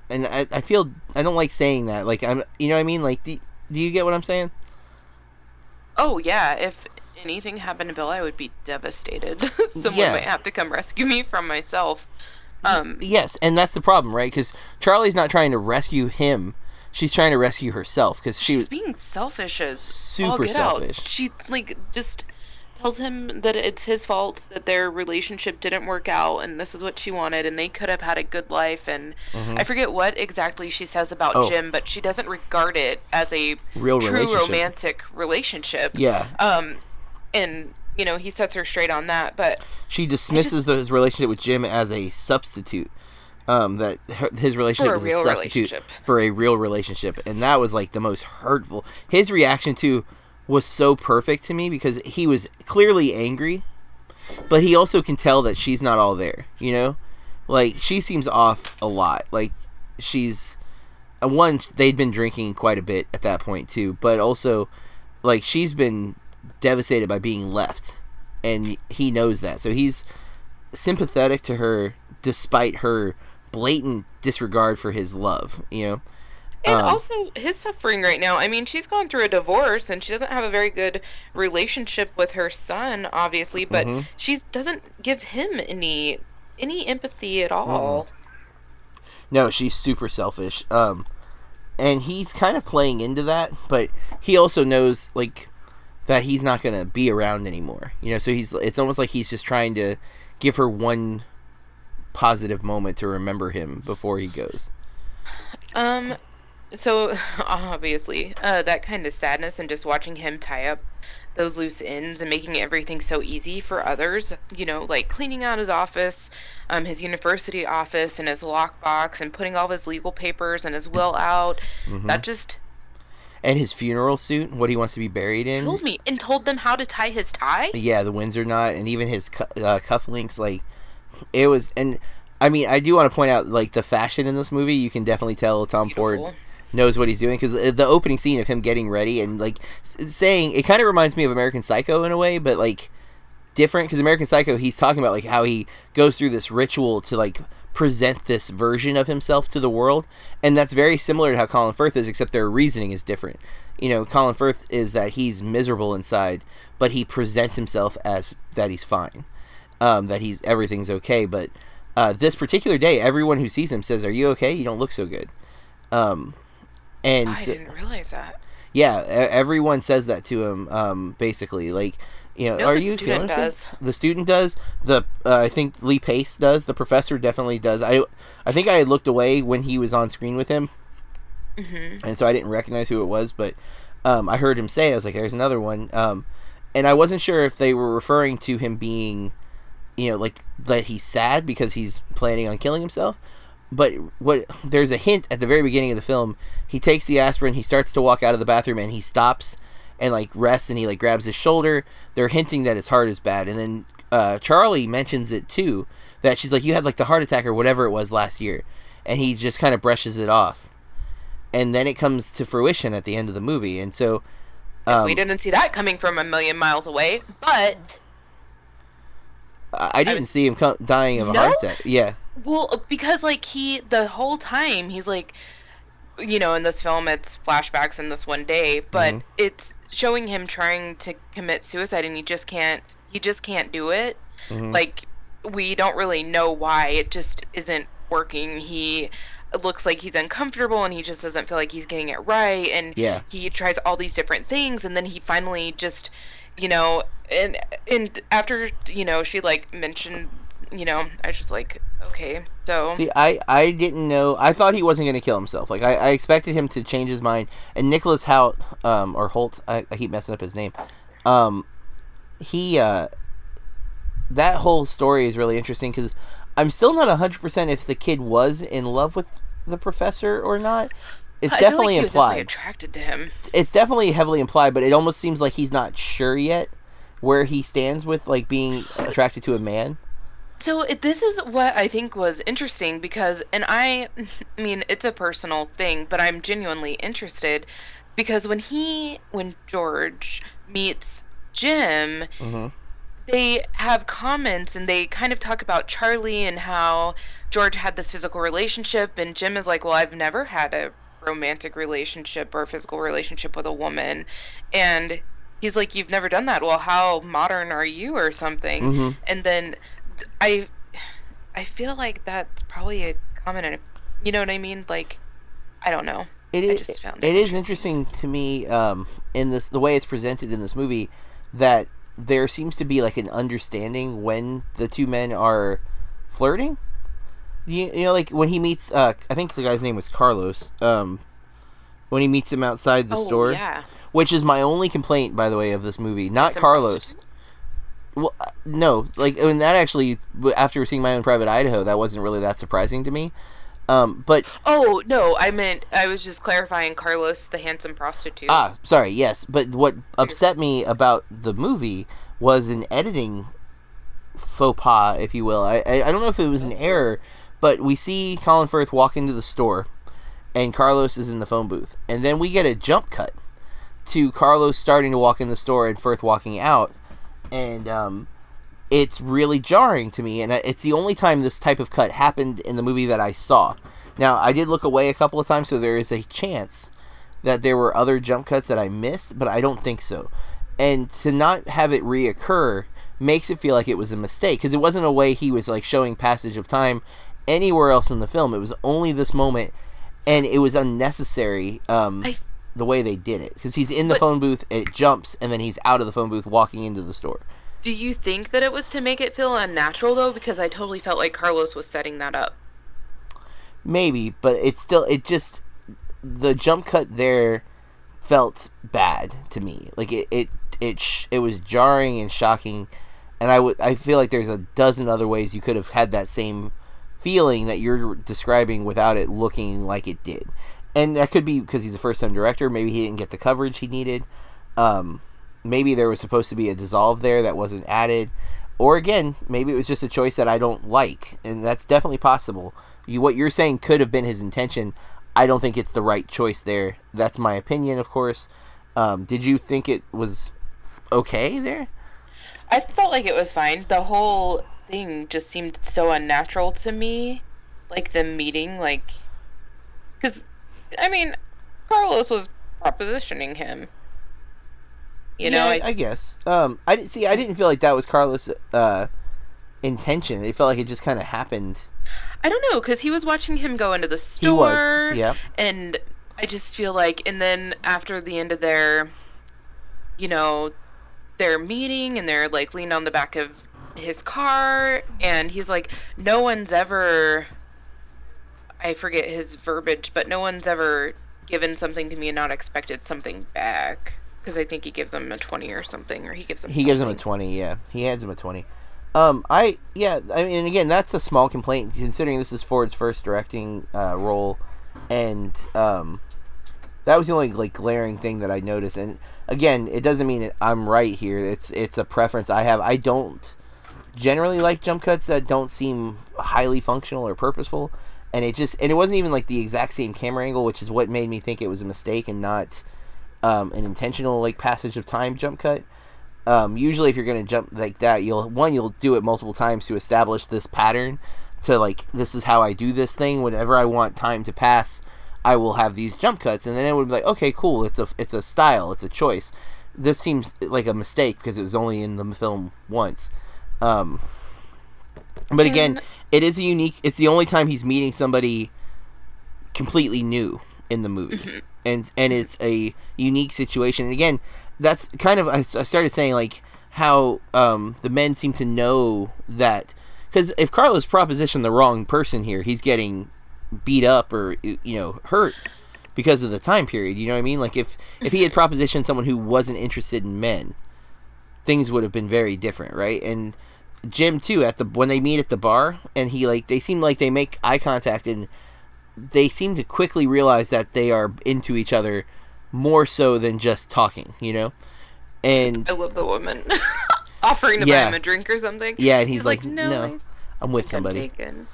and I, I feel I don't like saying that like I'm you know what I mean like do, do you get what I'm saying? Oh yeah, if anything happened to Bill, I would be devastated. Someone Yeah. might have to come rescue me from myself. Um, Yes, and that's the problem, right? Because Charlie's not trying to rescue him; she's trying to rescue herself because she she's was being selfish as super get out. selfish. She like just tells him that it's his fault that their relationship didn't work out and this is what she wanted and they could have had a good life and I forget what exactly she says about Mm-hmm. Oh. Jim, but she doesn't regard it as a real true romantic relationship. Yeah, Um and you know, he sets her straight on that, but she dismisses his relationship with Jim as a substitute. Um, that her, his relationship For a is a substitute for a real relationship, and that was like the most hurtful. His reaction to was so perfect to me because he was clearly angry, but he also can tell that she's not all there. You know, like she seems off a lot. Like she's uh, one they'd been drinking quite a bit at that point too, but also like she's been devastated by being left, and he knows that. So he's sympathetic to her despite her blatant disregard for his love. You know. And Um, also his suffering right now. I mean, she's gone through a divorce and she doesn't have a very good relationship with her son, obviously, but Mhm. she doesn't give him any any empathy at all. No, she's super selfish. Um, and he's kind of playing into that, but he also knows like that he's not gonna be around anymore. You know, so he's it's almost like he's just trying to give her one positive moment to remember him before he goes. Um so obviously, uh that kind of sadness and just watching him tie up those loose ends and making everything so easy for others, you know, like cleaning out his office, um his university office and his lockbox and putting all of his legal papers and his will out. Mm-hmm. That just And his funeral suit, what he wants to be buried in. told me and told them how to tie his tie. Yeah, the Windsor knot, and even his cu- uh, cufflinks. Like it was, and I mean, I do want to point out like the fashion in this movie. You can definitely tell Tom Ford. Knows what he's doing because the opening scene of him getting ready and like saying it kind of reminds me of American Psycho in a way, but like different because American Psycho he's talking about like how he goes through this ritual to like present this version of himself to the world, and that's very similar to how Colin Firth is, except their reasoning is different. You know, Colin Firth is that he's miserable inside, but he presents himself as that he's fine, um, that he's everything's okay. But uh, this particular day, everyone who sees him says, "Are you okay? You don't look so good." Um, and I didn't realize that. yeah, everyone says that to him. Um, basically, like you know, know, are the you student feeling okay?" does. The student does. The uh, I think Lee Pace does. The professor definitely does. I I think I had looked away when he was on screen with him, hmm and so I didn't recognize who it was. But um, I heard him say, I was like, "There's another one." Um, and I wasn't sure if they were referring to him being, you know, like that he's sad because he's planning on killing himself. But what there's a hint at the very beginning of the film. He takes the aspirin. He starts to walk out of the bathroom, and he stops and like rests, and he like grabs his shoulder. They're hinting that his heart is bad, and then uh, Charlie mentions it too. That she's like, you had like the heart attack or whatever it was last year, and he just kind of brushes it off, and then it comes to fruition at the end of the movie, and so. Um, we didn't see that coming from a million miles away, but I I didn't was- see him dying of a No? heart attack. Yeah, Well, because like he the whole time he's like, you know, in this film it's flashbacks in this one day, but Mhm. it's showing him trying to commit suicide and he just can't. He just can't do it. Mhm. Like we don't really know why. It just isn't working. He looks like he's uncomfortable and he just doesn't feel like he's getting it right and Yeah. he tries all these different things and then he finally just you know and and after you know she like mentioned you know i was just like okay so See, I, I didn't know. I thought he wasn't going to kill himself. Like I, I expected him to change his mind. And Nicholas Hout, um, or Hoult, I, I keep messing up his name. Um, he, uh, that whole story is really interesting because I'm still not hundred percent if the kid was in love with the professor or not. It's I definitely like he was definitely implied. attracted to him it's definitely heavily implied, but it almost seems like he's not sure yet where he stands with like being attracted to a man. So it, this is what I think was interesting because, and I, I mean, it's a personal thing, but I'm genuinely interested because when he, when George meets Jim, Mm-hmm. they have comments and they kind of talk about Charlie and how George had this physical relationship, and Jim is like, well, I've never had a romantic relationship or a physical relationship with a woman, and he's like, you've never done that. Well, how modern are you or something? Mhm. and then th- I I feel like that's probably a common you know what I mean like I don't know It I is. just found it it is interesting to me um, in this the way it's presented in this movie that there seems to be like an understanding when the two men are flirting. You, you know, like when he meets, uh, I think the guy's name was Carlos. Um, when he meets him outside the oh store, yeah which is my only complaint, by the way, of this movie. Not Carlos. Well, uh, no, like and that actually, after seeing my own private Idaho, that wasn't really that surprising to me. Um, but oh no I meant I was just clarifying Carlos the handsome prostitute Ah, sorry, yes. But what upset me about the movie was an editing faux pas, if you will. I, I, I don't know if it was an error, but we see Colin Firth walk into the store, and Carlos is in the phone booth. And then we get a jump cut to Carlos starting to walk in the store and Firth walking out. And um, it's really jarring to me. And it's the only time this type of cut happened in the movie that I saw. Now, I did look away a couple of times, so there is a chance that there were other jump cuts that I missed, but I don't think so. And to not have it reoccur makes it feel like it was a mistake because it wasn't a way he was like showing passage of time anywhere else in the film. It was only this moment, and it was unnecessary. Um, I- the way they did it because he's in the But- phone booth, it jumps, and then he's out of the phone booth walking into the store. do you think that it was to make it feel unnatural though because I totally felt like Carlos was setting that up Maybe, but it's still it just the jump cut there felt bad to me. Like it it it sh- it was jarring and shocking, and I would I feel like there's a dozen other ways you could have had that same feeling that you're describing without it looking like it did. And that could be because he's a first time director. Maybe he didn't get the coverage he needed. Um, maybe there was supposed to be a dissolve there that wasn't added. Or again, maybe it was just a choice that I don't like, and that's definitely possible. You, what you're saying could have been his intention. I don't think it's the right choice there. That's my opinion, of course. Um, did you think it was okay there? I felt like it was fine the whole thing just seemed so unnatural to me like the meeting like because I mean Carlos was propositioning him you know yeah, I, I, guess. Um, I didn't see. I didn't feel like that was Carlos' uh, intention. It felt like it just kind of happened. I don't know because he was watching him go into the store was, yeah. and I just feel like and then after the end of their you know their meeting and they're like leaning on the back of his car and he's like no one's ever I forget his verbiage but no one's ever given something to me and not expected something back because I think he gives him a 20 or something or he gives him He gives him a twenty. Yeah, he hands him a twenty. Um, I yeah, I mean, again, that's a small complaint considering this is Ford's first directing uh, role, and um, that was the only like glaring thing that I noticed. And again, it doesn't mean I'm right here. It's it's a preference I have. I don't generally like jump cuts that don't seem highly functional or purposeful, and it just and it wasn't even like the exact same camera angle, which is what made me think it was a mistake and not um, an intentional like passage of time jump cut. Um, usually if you're going to jump like that you'll one you'll do it multiple times to establish this pattern to like this is how i do this thing. Whenever i want time to pass i will have these jump cuts. And then it would be like okay cool. It's a it's a style. It's a choice. This seems like a mistake because it was only in the film once. Um, but again it is a unique it's the only time he's meeting somebody completely new in the movie mm-hmm. and and mm-hmm. it's a unique situation and again that's kind of I, I started saying like how um, the men seem to know that because if Carlos propositioned the wrong person here, he's getting beat up or you know hurt because of the time period. You know what I mean? Like if if he had mm-hmm. propositioned someone who wasn't interested in men, things would have been very different, right? And Jim too at the when they meet at the bar and he like they seem like they make eye contact and they seem to quickly realize that they are into each other more so than just talking, you know? And I love the woman offering to Yeah. buy him a drink or something. yeah, and he's, He's like, like, no, "No, I'm with I'm somebody. And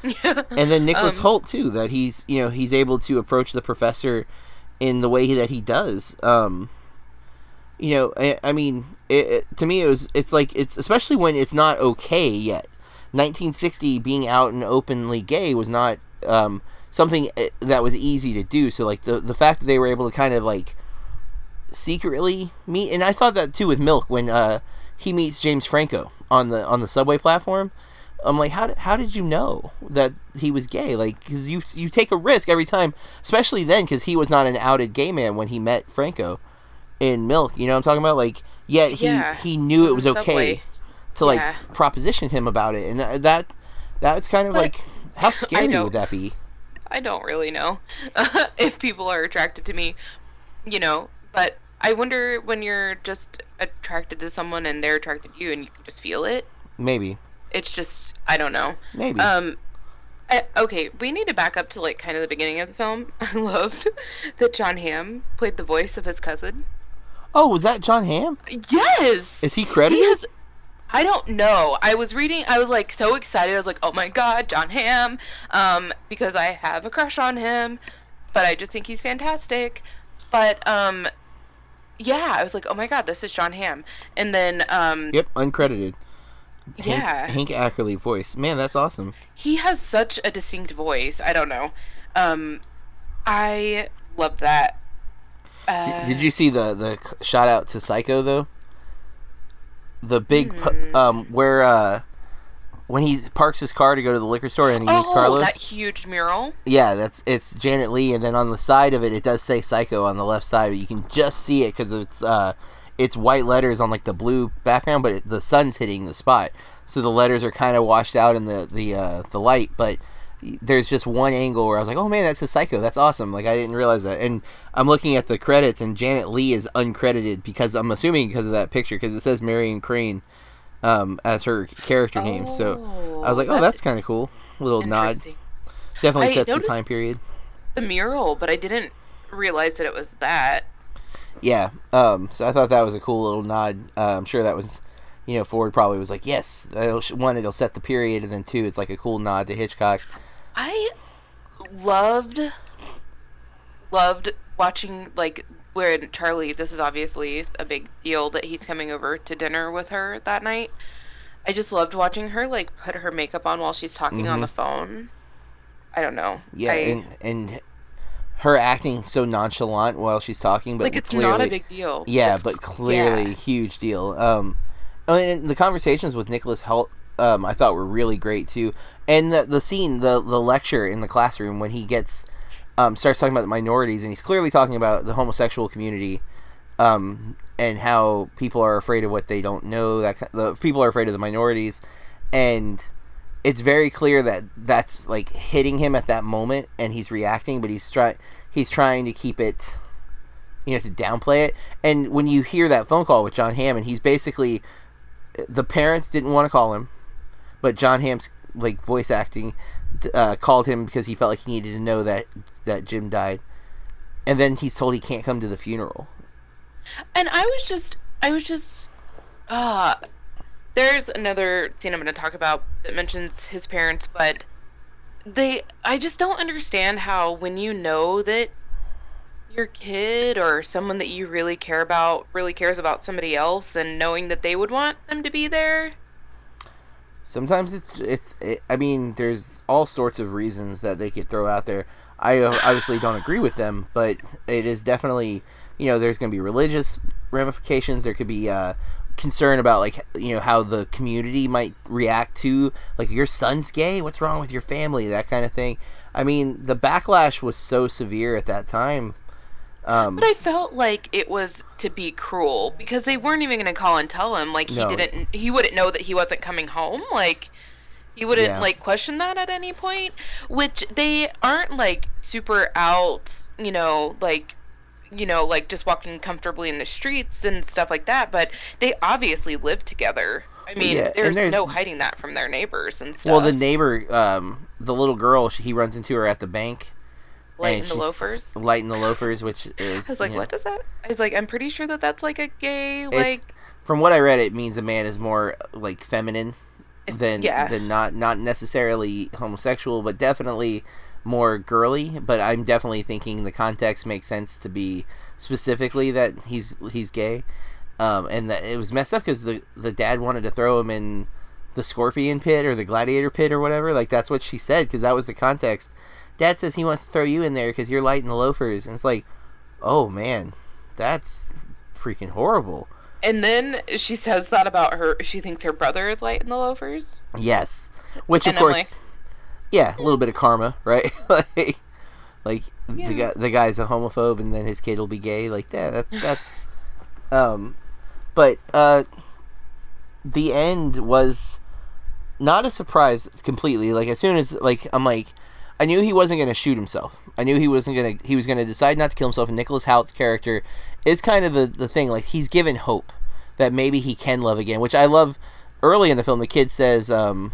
then Nicholas Um, Hoult too, that he's you know he's able to approach the professor in the way that he does. Um, you know, I, I mean, it, it, to me it was it's like it's especially when it's not okay yet. 1960 being out and openly gay was not um, something uh, that was easy to do. So like the the fact that they were able to kind of like secretly meet, and I thought that too with Milk when uh, he meets James Franco on the on the subway platform. I'm like, how did, how did you know that he was gay? Like, because you you take a risk every time, especially then, because he was not an outed gay man when he met Franco in Milk. You know what I'm talking about? Like, yet he Yeah, he knew it was was okay Subway. to like Yeah. proposition him about it, and that that that's kind of But like how scary would that be? I don't really know if people are attracted to me, you know, but I wonder when you're just attracted to someone and they're attracted to you and you can just feel it. Maybe, It's just I don't know. maybe. Um I, okay, we need to back up to like kind of the beginning of the film. I loved that Jon Hamm played the voice of his cousin. Oh, was that Jon Hamm? Yes. Is He credited? has. I don't know. I was reading. I was like so excited. I was like, "Oh my god, Jon Hamm!" Um, because I have a crush on him, but I just think he's fantastic. But um, yeah, I was like, "Oh my god, this is Jon Hamm." And then um, Yep, uncredited. Hank, Yeah. Hank Ackerley voice. Man, that's awesome. he has such a distinct voice. I don't know. Um, I love that. Uh, Did you see the the shout out to Psycho though? The big Hmm. um where uh when he parks his car to go to the liquor store and he meets oh, Carlos. that huge mural. Yeah, that's it's Janet Leigh, and then on the side of it, it does say Psycho on the left side, but you can just see it because it's uh, it's white letters on like the blue background, but it, the sun's hitting the spot, so the letters are kind of washed out in the the uh, the light. But there's just one angle where I was like, oh man, that's a Psycho, that's awesome. Like I didn't realize that, and I'm looking at the credits, and Janet Leigh is uncredited because I'm assuming because of that picture because it says Marion Crane um, as her character name. So I was like, oh, that's kind of cool. Little nod. Definitely I sets the time period. The mural, but I didn't realize that it was that. Yeah. Um, so I thought that was a cool little nod. Uh, I'm sure that was, you know, Ford probably was like, yes, it'll, one, it'll set the period, and then two, it's like a cool nod to Hitchcock. I loved loved watching like when Charlie this is obviously a big deal that he's coming over to dinner with her that night. I just loved watching her like put her makeup on while she's talking on Mhm. the phone. I don't know. Yeah, I, and and her acting so nonchalant while she's talking, but like it's clearly, not a big deal. yeah, It's- but clearly yeah. huge deal. Um, oh, and the conversations with Nicholas Hoult, um, I thought were really great too, and the the scene, the the lecture in the classroom when he gets, um, starts talking about the minorities, and he's clearly talking about the homosexual community, um, and how people are afraid of what they don't know. That the people are afraid of the minorities, and it's very clear that that's like hitting him at that moment, and he's reacting, but he's trying he's trying to keep it you know to downplay it. And when you hear that phone call with john hammond he's basically the parents didn't want to call him but Jon Hamm's like voice acting uh, called him because he felt like he needed to know that that Jim died, and then he's told he can't come to the funeral. And I was just, I was just, uh, there's another scene I'm going to talk about that mentions his parents, but they, I just don't understand how when you know that your kid or someone that you really care about really cares about somebody else and knowing that they would want them to be there Sometimes it's it's. It, I mean, there's all sorts of reasons that they could throw out there. I obviously don't agree with them, but it is definitely you know there's going to be religious ramifications. There could be uh, concern about like you know how the community might react to like your son's gay. What's wrong with your family? That kind of thing. I mean, the backlash was so severe at that time. Um, but I felt like it was to be cruel because they weren't even going to call and tell him. Like he No. didn't, he wouldn't know that he wasn't coming home. Like he wouldn't Yeah. like question that at any point. Which they aren't like super out, you know, like you know, like just walking comfortably in the streets and stuff like that. But they obviously live together. I mean, yeah, there's, there's- no hiding that from their neighbors and stuff. well, the neighbor, um, the little girl, she, he runs into her at the bank. Light and the loafers. Light in the loafers, which is. I was like, know- what does that? I was like, I'm pretty sure that that's like a gay, like. from what I read, it means a man is more like feminine than Yeah. than not not necessarily homosexual, but definitely more girly. But I'm definitely thinking the context makes sense to be specifically that he's he's gay, um, and that it was messed up because the the dad wanted to throw him in the scorpion pit or the gladiator pit or whatever. Like that's what she said because that was the context. Dad says he wants to throw you in there because you're light in the loafers, and it's like, oh man, that's freaking horrible. And then she says that about her. She thinks her brother is light in the loafers. Yes, which of And I'm course, yeah, a little bit of karma, right? like, like the guy, the guy's a homophobe, and then his kid will be gay. Like that. That's that's. Um, but uh, the end was not a surprise completely. Like as soon as like I'm like, I knew he wasn't gonna shoot himself. I knew he wasn't gonna. He was gonna decide not to kill himself. And Nicholas Hout's character is kind of the the thing. Like he's given hope that maybe he can love again, which I love. Early in the film, the kid says, um,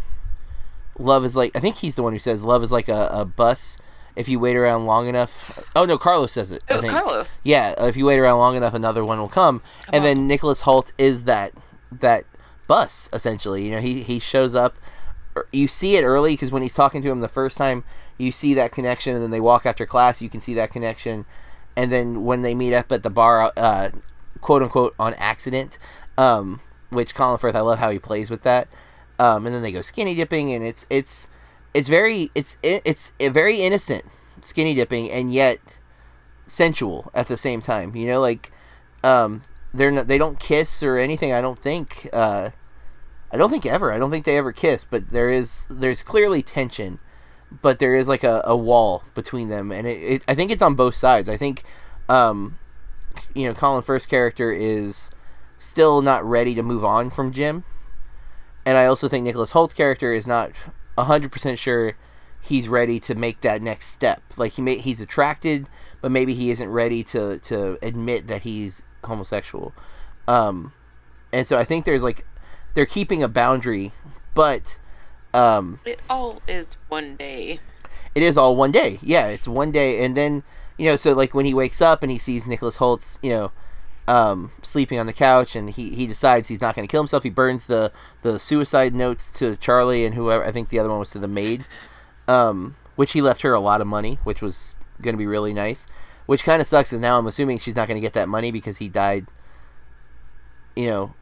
"Love is like." I think he's the one who says, "Love is like a, a bus. If you wait around long enough." Oh no, Carlos says it. It I was think. Carlos. Yeah, if you wait around long enough, another one will come. and on. then Nicholas Hoult is that that bus essentially. You know, he he shows up. er, You see it early because when he's talking to him the first time, you see that connection, and then they walk after class. You can see that connection, and then when they meet up at the bar, uh, quote unquote, on accident, um, which Colin Firth, I love how he plays with that. Um, and then they go skinny dipping, and it's it's it's very it's it's very innocent skinny dipping, and yet sensual at the same time. You know, like um, they're not, they don't kiss or anything. I don't think. Uh, I don't think ever. I don't think they ever kiss. But there is there's clearly tension, but there is like a, a wall between them, and it, it I think it's on both sides. I think, um, you know, Colin Firth's character is still not ready to move on from Jim, and I also think Nicholas Hoult's character is not hundred percent sure he's ready to make that next step. Like he may, he's attracted, but maybe he isn't ready to to admit that he's homosexual. Um, and so I think there's like they're keeping a boundary, but um, It all is one day. it is all one day. Yeah, it's one day, and then you know, so like when he wakes up and he sees Nicholas Holtz, you know, um, sleeping on the couch, and he, he decides he's not going to kill himself. He burns the the suicide notes to Charlie and whoever. I think the other one was to the maid, um, which he left her a lot of money, which was going to be really nice. Which kind of sucks, because now I'm assuming she's not going to get that money because he died, you know,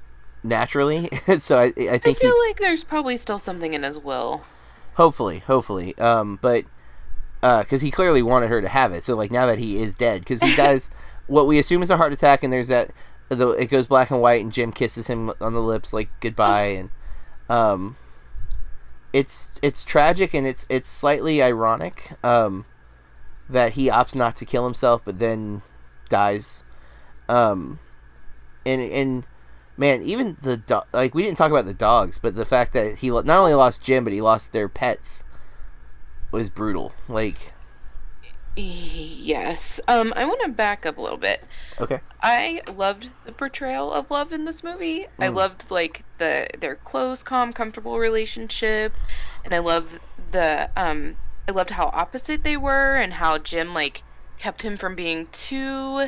naturally. so I I I think he feel like there's probably still something in his will. Hopefully, hopefully. Um, but uh, because he clearly wanted her to have it, so like now that he is dead, because he dies, what we assume is a heart attack, and there's that the it goes black and white, and Jim kisses him on the lips like goodbye, and um, it's it's tragic and it's it's slightly ironic, um, that he opts not to kill himself, but then dies, um, and and man, even the do- like we didn't talk about the dogs, but the fact that he not only lost Jim, but he lost their pets was brutal. Like, Yes. Um, I want to back up a little bit. Okay. I loved the portrayal of love in this movie. I Mm. loved like the their close, calm, comfortable relationship, and I loved the um I loved how opposite they were and how Jim like kept him from being too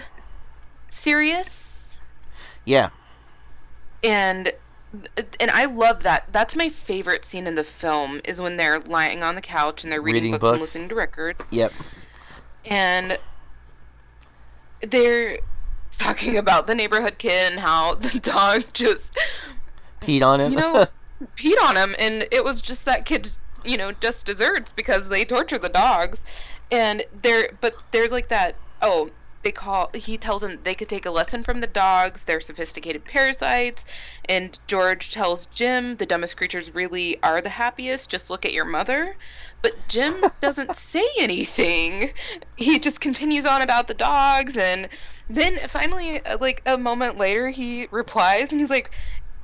serious. Yeah. And and I love that. That's my favorite scene in the film is when they're lying on the couch and they're reading, Reading books, books. and listening to records. Yep. and they're talking about the neighborhood kid and how the dog just Peed on him. you know peed on him and it was just that kid you know just desserts because they torture the dogs and there but there's like that oh they call he tells them they could take a lesson from the dogs they're sophisticated parasites and george tells jim the dumbest creatures really are the happiest just look at your mother. But jim doesn't say anything. He just continues on about the dogs and then finally uh, like a moment later he replies and he's like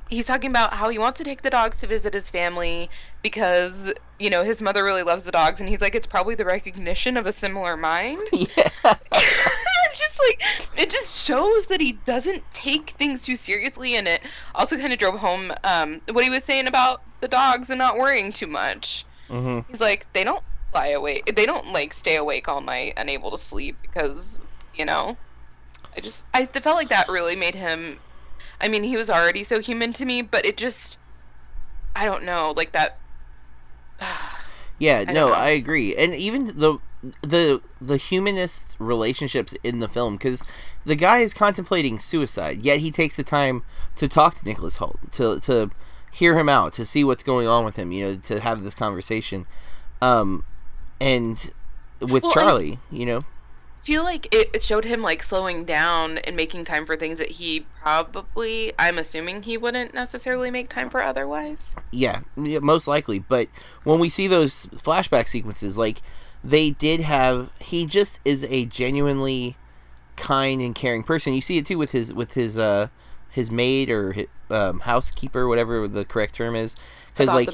he's talking about how he wants to take the dogs to visit his family because you know his mother really loves the dogs and he's like it's probably the recognition of a similar mind. Yeah. Just like it just shows that he doesn't take things too seriously and it also kind of drove home um, what he was saying about the dogs and not worrying too much. Hmm he's like they don't lie awake they don't like stay awake all night unable to sleep because you know i just i felt like that really made him i mean he was already so human to me but it just i don't know like that Yeah, don't no. I agree, and even the the the humanist relationships in the film, because the guy is contemplating suicide, yet he takes the time to talk to Nicholas Hoult, to to hear him out, to see what's going on with him, you know, to have this conversation, um, and with Well, I- Charlie, you know, feel like it, it showed him like slowing down and making time for things that he probably i'm assuming he wouldn't necessarily make time for otherwise yeah, most likely. But when we see those flashback sequences, like they did have, he just is a genuinely kind and caring person. You see it too with his with his uh his maid or his, um, housekeeper, whatever the correct term is, because like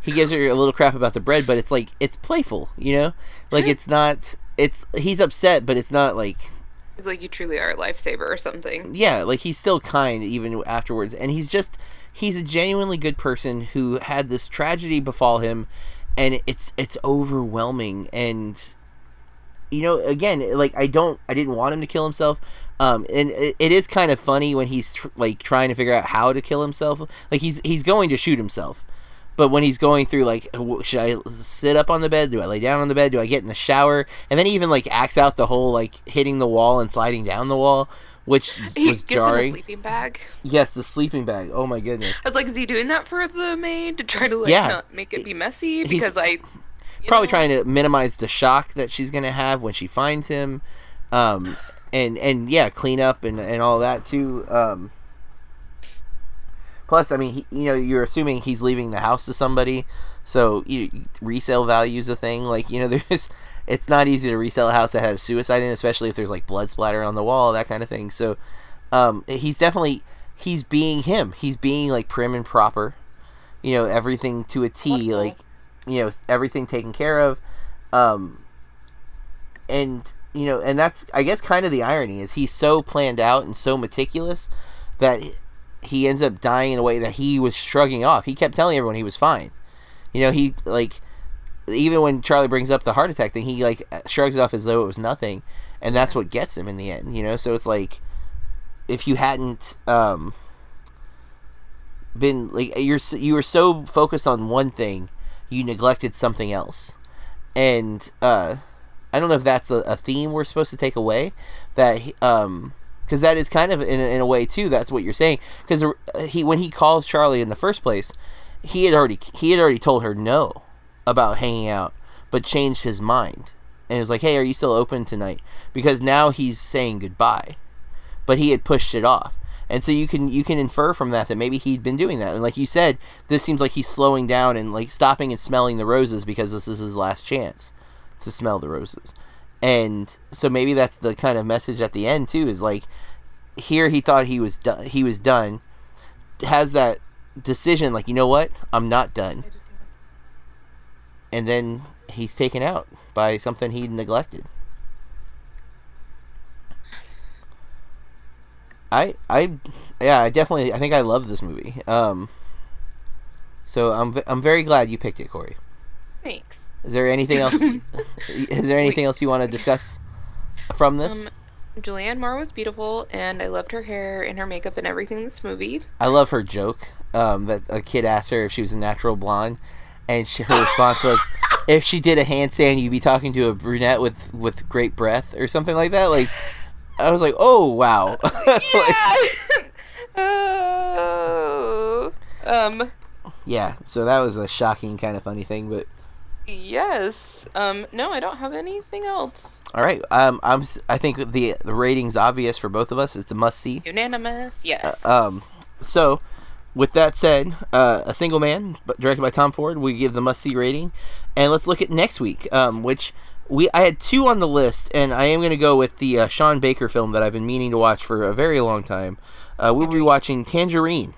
he gives her a little crap about the bread, but it's like it's playful, you know, like it's not. It's he's upset, but it's not like he's like you truly are a lifesaver or something yeah, like he's still kind even afterwards, and he's just he's a genuinely good person who had this tragedy befall him, and it's it's overwhelming, and you know, again, like I don't, I didn't want him to kill himself. Um, and it, it is kind of funny when he's tr- like trying to figure out how to kill himself. Like he's he's going to shoot himself, but when he's going through like, should I sit up on the bed? Do I lay down on the bed? Do I get in the shower? And then he even like acts out the whole like hitting the wall and sliding down the wall, which he was gets in a sleeping bag Yes, the sleeping bag. Oh my goodness. I was like, is he doing that for the maid to try to like Yeah. not make it be messy? He's Because I Probably know, trying to minimize the shock that she's gonna have when she finds him, um, and and yeah, clean up and and all that too. Um, plus, I mean, he, you know, you're assuming he's leaving the house to somebody, so you, resale value is a thing. Like you know, there's it's not easy to resell a house that has suicide in, especially if there's like blood splatter on the wall, that kind of thing. So, um, he's definitely he's being him. He's being like prim and proper. You know, everything to a T. Wonderful. Like you know everything taken care of um and you know and that's i guess kind of the irony is he's so planned out and so meticulous that he ends up dying in a way that he was shrugging off. He kept telling everyone he was fine. You know he like even when charlie brings up the heart attack thing he like shrugs it off as though it was nothing and that's what gets him in the end you know? So it's like if you hadn't um been like you're you were so focused on one thing you neglected something else. And uh i don't know if that's a, a theme we're supposed to take away that um because that is kind of in, in a way too that's what you're saying. Because uh, he when he calls charlie in the first place he had already he had already told her no about hanging out but changed his mind. And it was like hey are you still open tonight? Because now he's saying goodbye. But he had pushed it off. And so you can you can infer from that that maybe he'd been doing that. And like you said this seems like he's slowing down and like stopping and smelling the roses because this is his last chance to smell the roses and so maybe that's the kind of message at the end too is like here he thought he was done he was done has that decision like you know what? I'm not done. And then he's taken out by something he neglected. I i yeah i definitely i think i love this movie. Um so i'm i'm very glad you picked it corey. Thanks. Is there anything else is there anything else you want to discuss from this? Um, Julianne Moore was beautiful, and I loved her hair and her makeup and everything in this movie. I love her joke um, that a kid asked her if she was a natural blonde, and she, her response was, "If she did a handstand, you'd be talking to a brunette with with great breath or something like that." Like, I was like, "Oh wow." Yeah. oh. Um. yeah. So that was a shocking kind of funny thing, but Yes. Um. No, I don't have anything else. all right. Um, I'm I think the the rating's obvious for both of us. It's a must see. Unanimous. Yes. Um, so, with that said, uh, A Single Man, directed by Tom Ford, we give the must see rating. And let's look at next week, um, which we I had two on the list, and I am going to go with the uh, Sean Baker film that I've been meaning to watch for a very long time. Uh, we'll be watching Tangerine.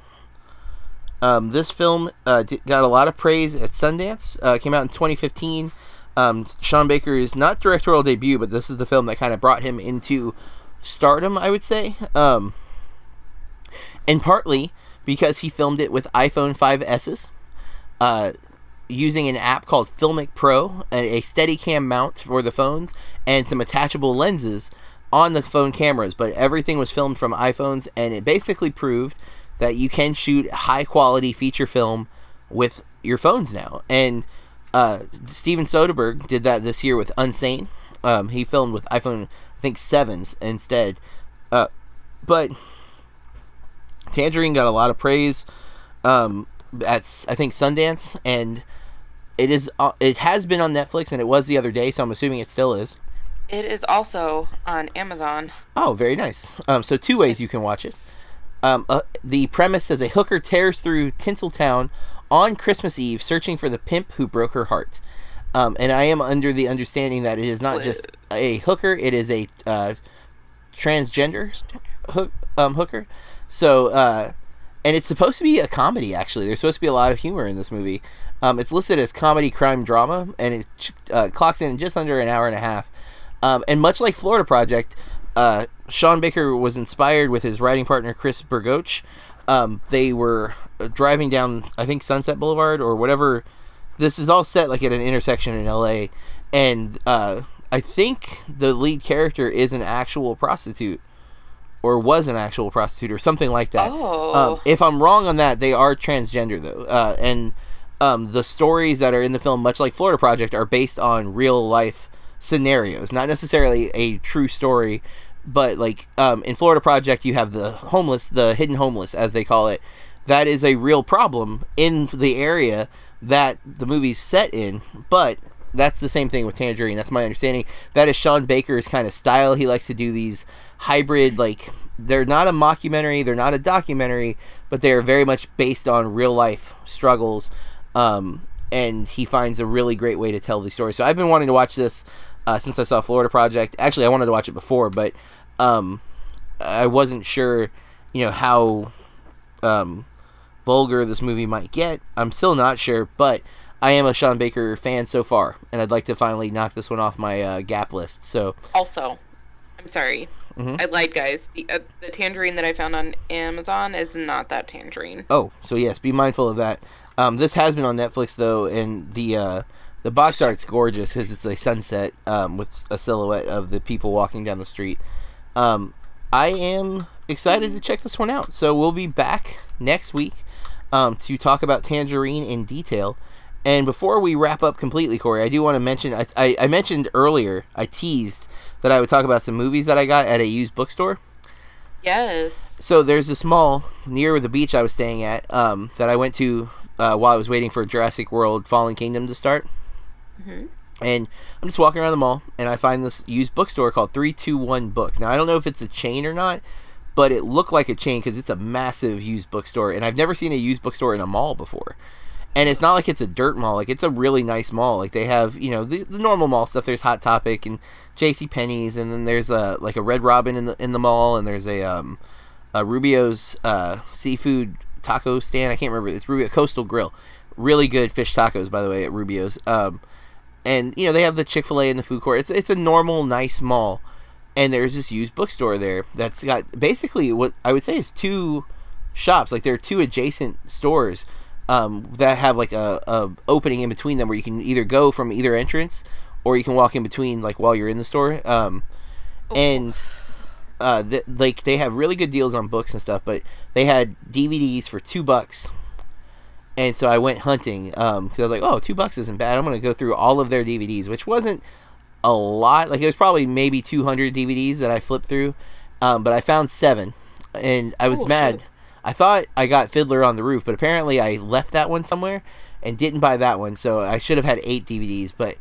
Um, this film uh, got a lot of praise at Sundance. Uh, came out in 2015. Um, Sean Baker's not directorial debut, but this is the film that kind of brought him into stardom, I would say. Um, and partly because he filmed it with iPhone 5s's, uh, using an app called Filmic Pro, a, a Steadicam mount for the phones, and some attachable lenses on the phone cameras. But everything was filmed from iPhones, and it basically proved that you can shoot high quality feature film with your phones now. And uh, Steven Soderbergh did that this year with Unsane. Um, he filmed with iPhone, I think sevens instead. Uh, but Tangerine got a lot of praise um, at I think Sundance, and it is uh, it has been on Netflix, and it was the other day, so I'm assuming it still is. it is also on Amazon. Oh, very nice. Um, so two ways you can watch it. Um, uh, the premise says a hooker tears through Tinseltown on Christmas Eve, searching for the pimp who broke her heart. Um, and I am under the understanding that it is not just a hooker; it is a uh, transgender um, hooker. So, uh, and it's supposed to be a comedy. Actually, there's supposed to be a lot of humor in this movie. Um, it's listed as comedy, crime, drama, and it uh, clocks in just under an hour and a half. Um, and much like Florida Project, uh, Sean Baker was inspired with his writing partner Chris Bergoch. Um, they were uh, driving down, I think, Sunset Boulevard or whatever. This is all set like at an intersection in L.A. And uh, I think the lead character is an actual prostitute, or was an actual prostitute, or something like that. Oh. Um, if I'm wrong on that, they are transgender though, uh, and um, the stories that are in the film, much like Florida Project, are based on real life scenarios, not necessarily a true story, but like um, in Florida Project, you have the homeless, the hidden homeless, as they call it. That is a real problem in the area that the movie's set in, but that's the same thing with Tangerine. That's my understanding. That is Sean Baker's kind of style. He likes to do these hybrid, like they're not a mockumentary, they're not a documentary, but they're very much based on real life struggles. Um, and he finds a really great way to tell these stories. So I've been wanting to watch this uh, since I saw Florida Project. Actually, I wanted to watch it before, but um, I wasn't sure, you know, how um, vulgar this movie might get. I'm still not sure, but I am a Sean Baker fan so far, and I'd like to finally knock this one off my uh, gap list. So Also, I'm sorry. Mhm. I lied, guys. The, uh, the tangerine that I found on Amazon is not that tangerine. Oh, so yes, be mindful of that. Um, this has been on Netflix though, and the uh, the box art's gorgeous because it's a sunset um, with a silhouette of the people walking down the street. Um, I am excited to check this one out. So we'll be back next week um, to talk about Tangerine in detail. And before we wrap up completely, Corey, I do want to mention I, I, I mentioned earlier, I teased that I would talk about some movies that I got at a used bookstore. Yes. So there's this mall near the beach I was staying at um, that I went to uh, while I was waiting for Jurassic World Fallen Kingdom to start. Mhm. And I'm just walking around the mall and I find this used bookstore called 321 Books. Now, I don't know if it's a chain or not, but it looked like a chain because it's a massive used bookstore. And I've never seen a used bookstore in a mall before. And it's not like it's a dirt mall. Like, it's a really nice mall. Like, they have, you know, the, the normal mall stuff. There's Hot Topic and J.C. Penney's, and then there's a, like a Red Robin in the, in the mall, and there's a, um, a Rubio's uh, seafood taco stand. I can't remember. It's Rubio Coastal Grill. Really good fish tacos, by the way, at Rubio's. Um, and you know they have the Chick Fil A in the food court. It's it's a normal, nice mall. and there's this used bookstore there that's got basically what I would say is two shops. Like there are two adjacent stores um, that have like a, a opening in between them where you can either go from either entrance or you can walk in between like while you're in the store. Um, and uh, th- like they have really good deals on books and stuff, but they had DVDs for two bucks. And so I went hunting because I was like, "Oh, two bucks isn't bad. I'm going to go through all of their DVDs," which wasn't a lot. Like it was probably maybe 200 DVDs that I flipped through, um, but I found seven, and I was Oh, mad. shit. I thought I got Fiddler on the Roof, but apparently I left that one somewhere and didn't buy that one. So I should have had eight DVDs, but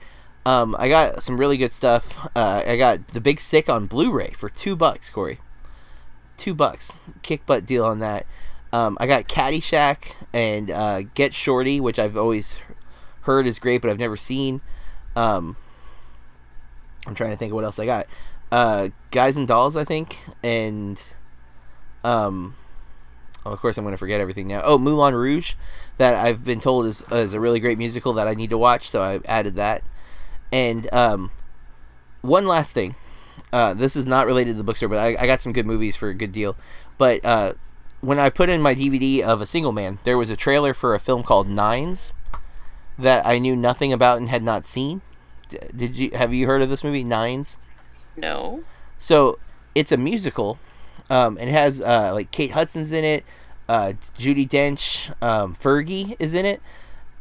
um, I got some really good stuff. Uh, I got The Big Sick on Blu-ray for two bucks, Corey. Two bucks, kick butt deal on that. Um, I got Caddyshack and uh, Get Shorty, which I've always heard is great, but I've never seen. Um, I'm trying to think of what else I got. Uh, Guys and Dolls, I think, and um, oh, of course I'm going to forget everything now. Oh, Moulin Rouge, that I've been told is is a really great musical that I need to watch, so I added that. And um, one last thing, uh, this is not related to the bookstore, but I, I got some good movies for a good deal. But uh, when I put in my DVD of A Single Man, there was a trailer for a film called Nines that I knew nothing about and had not seen. Did you have you heard of this movie Nines? No. So it's a musical. Um, and it has uh, like Kate Hudson's in it. Uh, Judi Dench, um, Fergie is in it.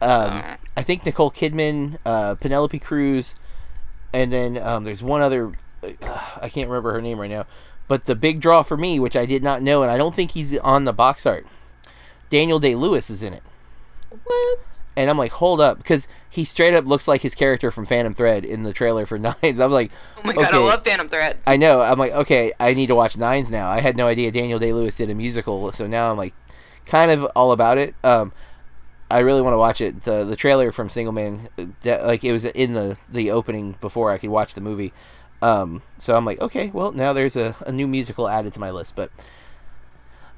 Um. I think Nicole Kidman, uh, Penelope Cruz, and then um, there's one other. Uh, I can't remember her name right now. But the big draw for me, which I did not know, and I don't think he's on the box art. Daniel Day Lewis is in it. What? And I'm like, hold up, because he straight up looks like his character from Phantom Thread in the trailer for Nines. I'm like, Oh my god, Okay. I love Phantom Thread. I know. I'm like, okay, I need to watch Nines now. I had no idea Daniel Day Lewis did a musical, so now I'm like, kind of all about it. Um, I really want to watch it. the The trailer from Single Man, uh, like it was in the the opening before I could watch the movie. Um, so I'm like, okay, well now there's a, a new musical added to my list. But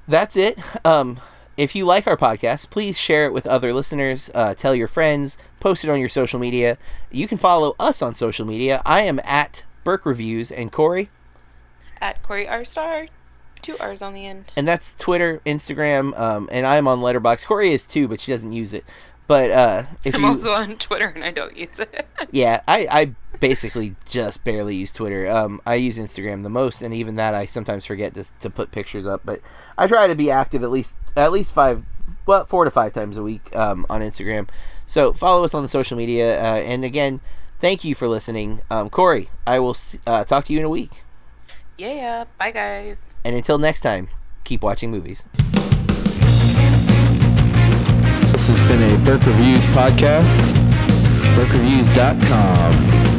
that's it. Um, if you like our podcast, please share it with other listeners. Uh, tell your friends. Post it on your social media. You can follow us on social media. I am at Burke Reviews and Corey. At Corey R Star. Two R's on the end. and that's Twitter, Instagram, um, and I'm on Letterboxd. Corey is too, but she doesn't use it. But uh, if I'm you, also on Twitter and I don't use it. yeah, I, I basically just barely use Twitter. Um, I use Instagram the most, and even that I sometimes forget to to put pictures up. But I try to be active at least at least five, well, four to five times a week um, on Instagram. So follow us on the social media, uh, and again, thank you for listening, um, Corey. I will s- uh, talk to you in a week, yeah, bye guys. and until next time, keep watching movies. This has been a Burke Reviews podcast. BurkeReviews.com.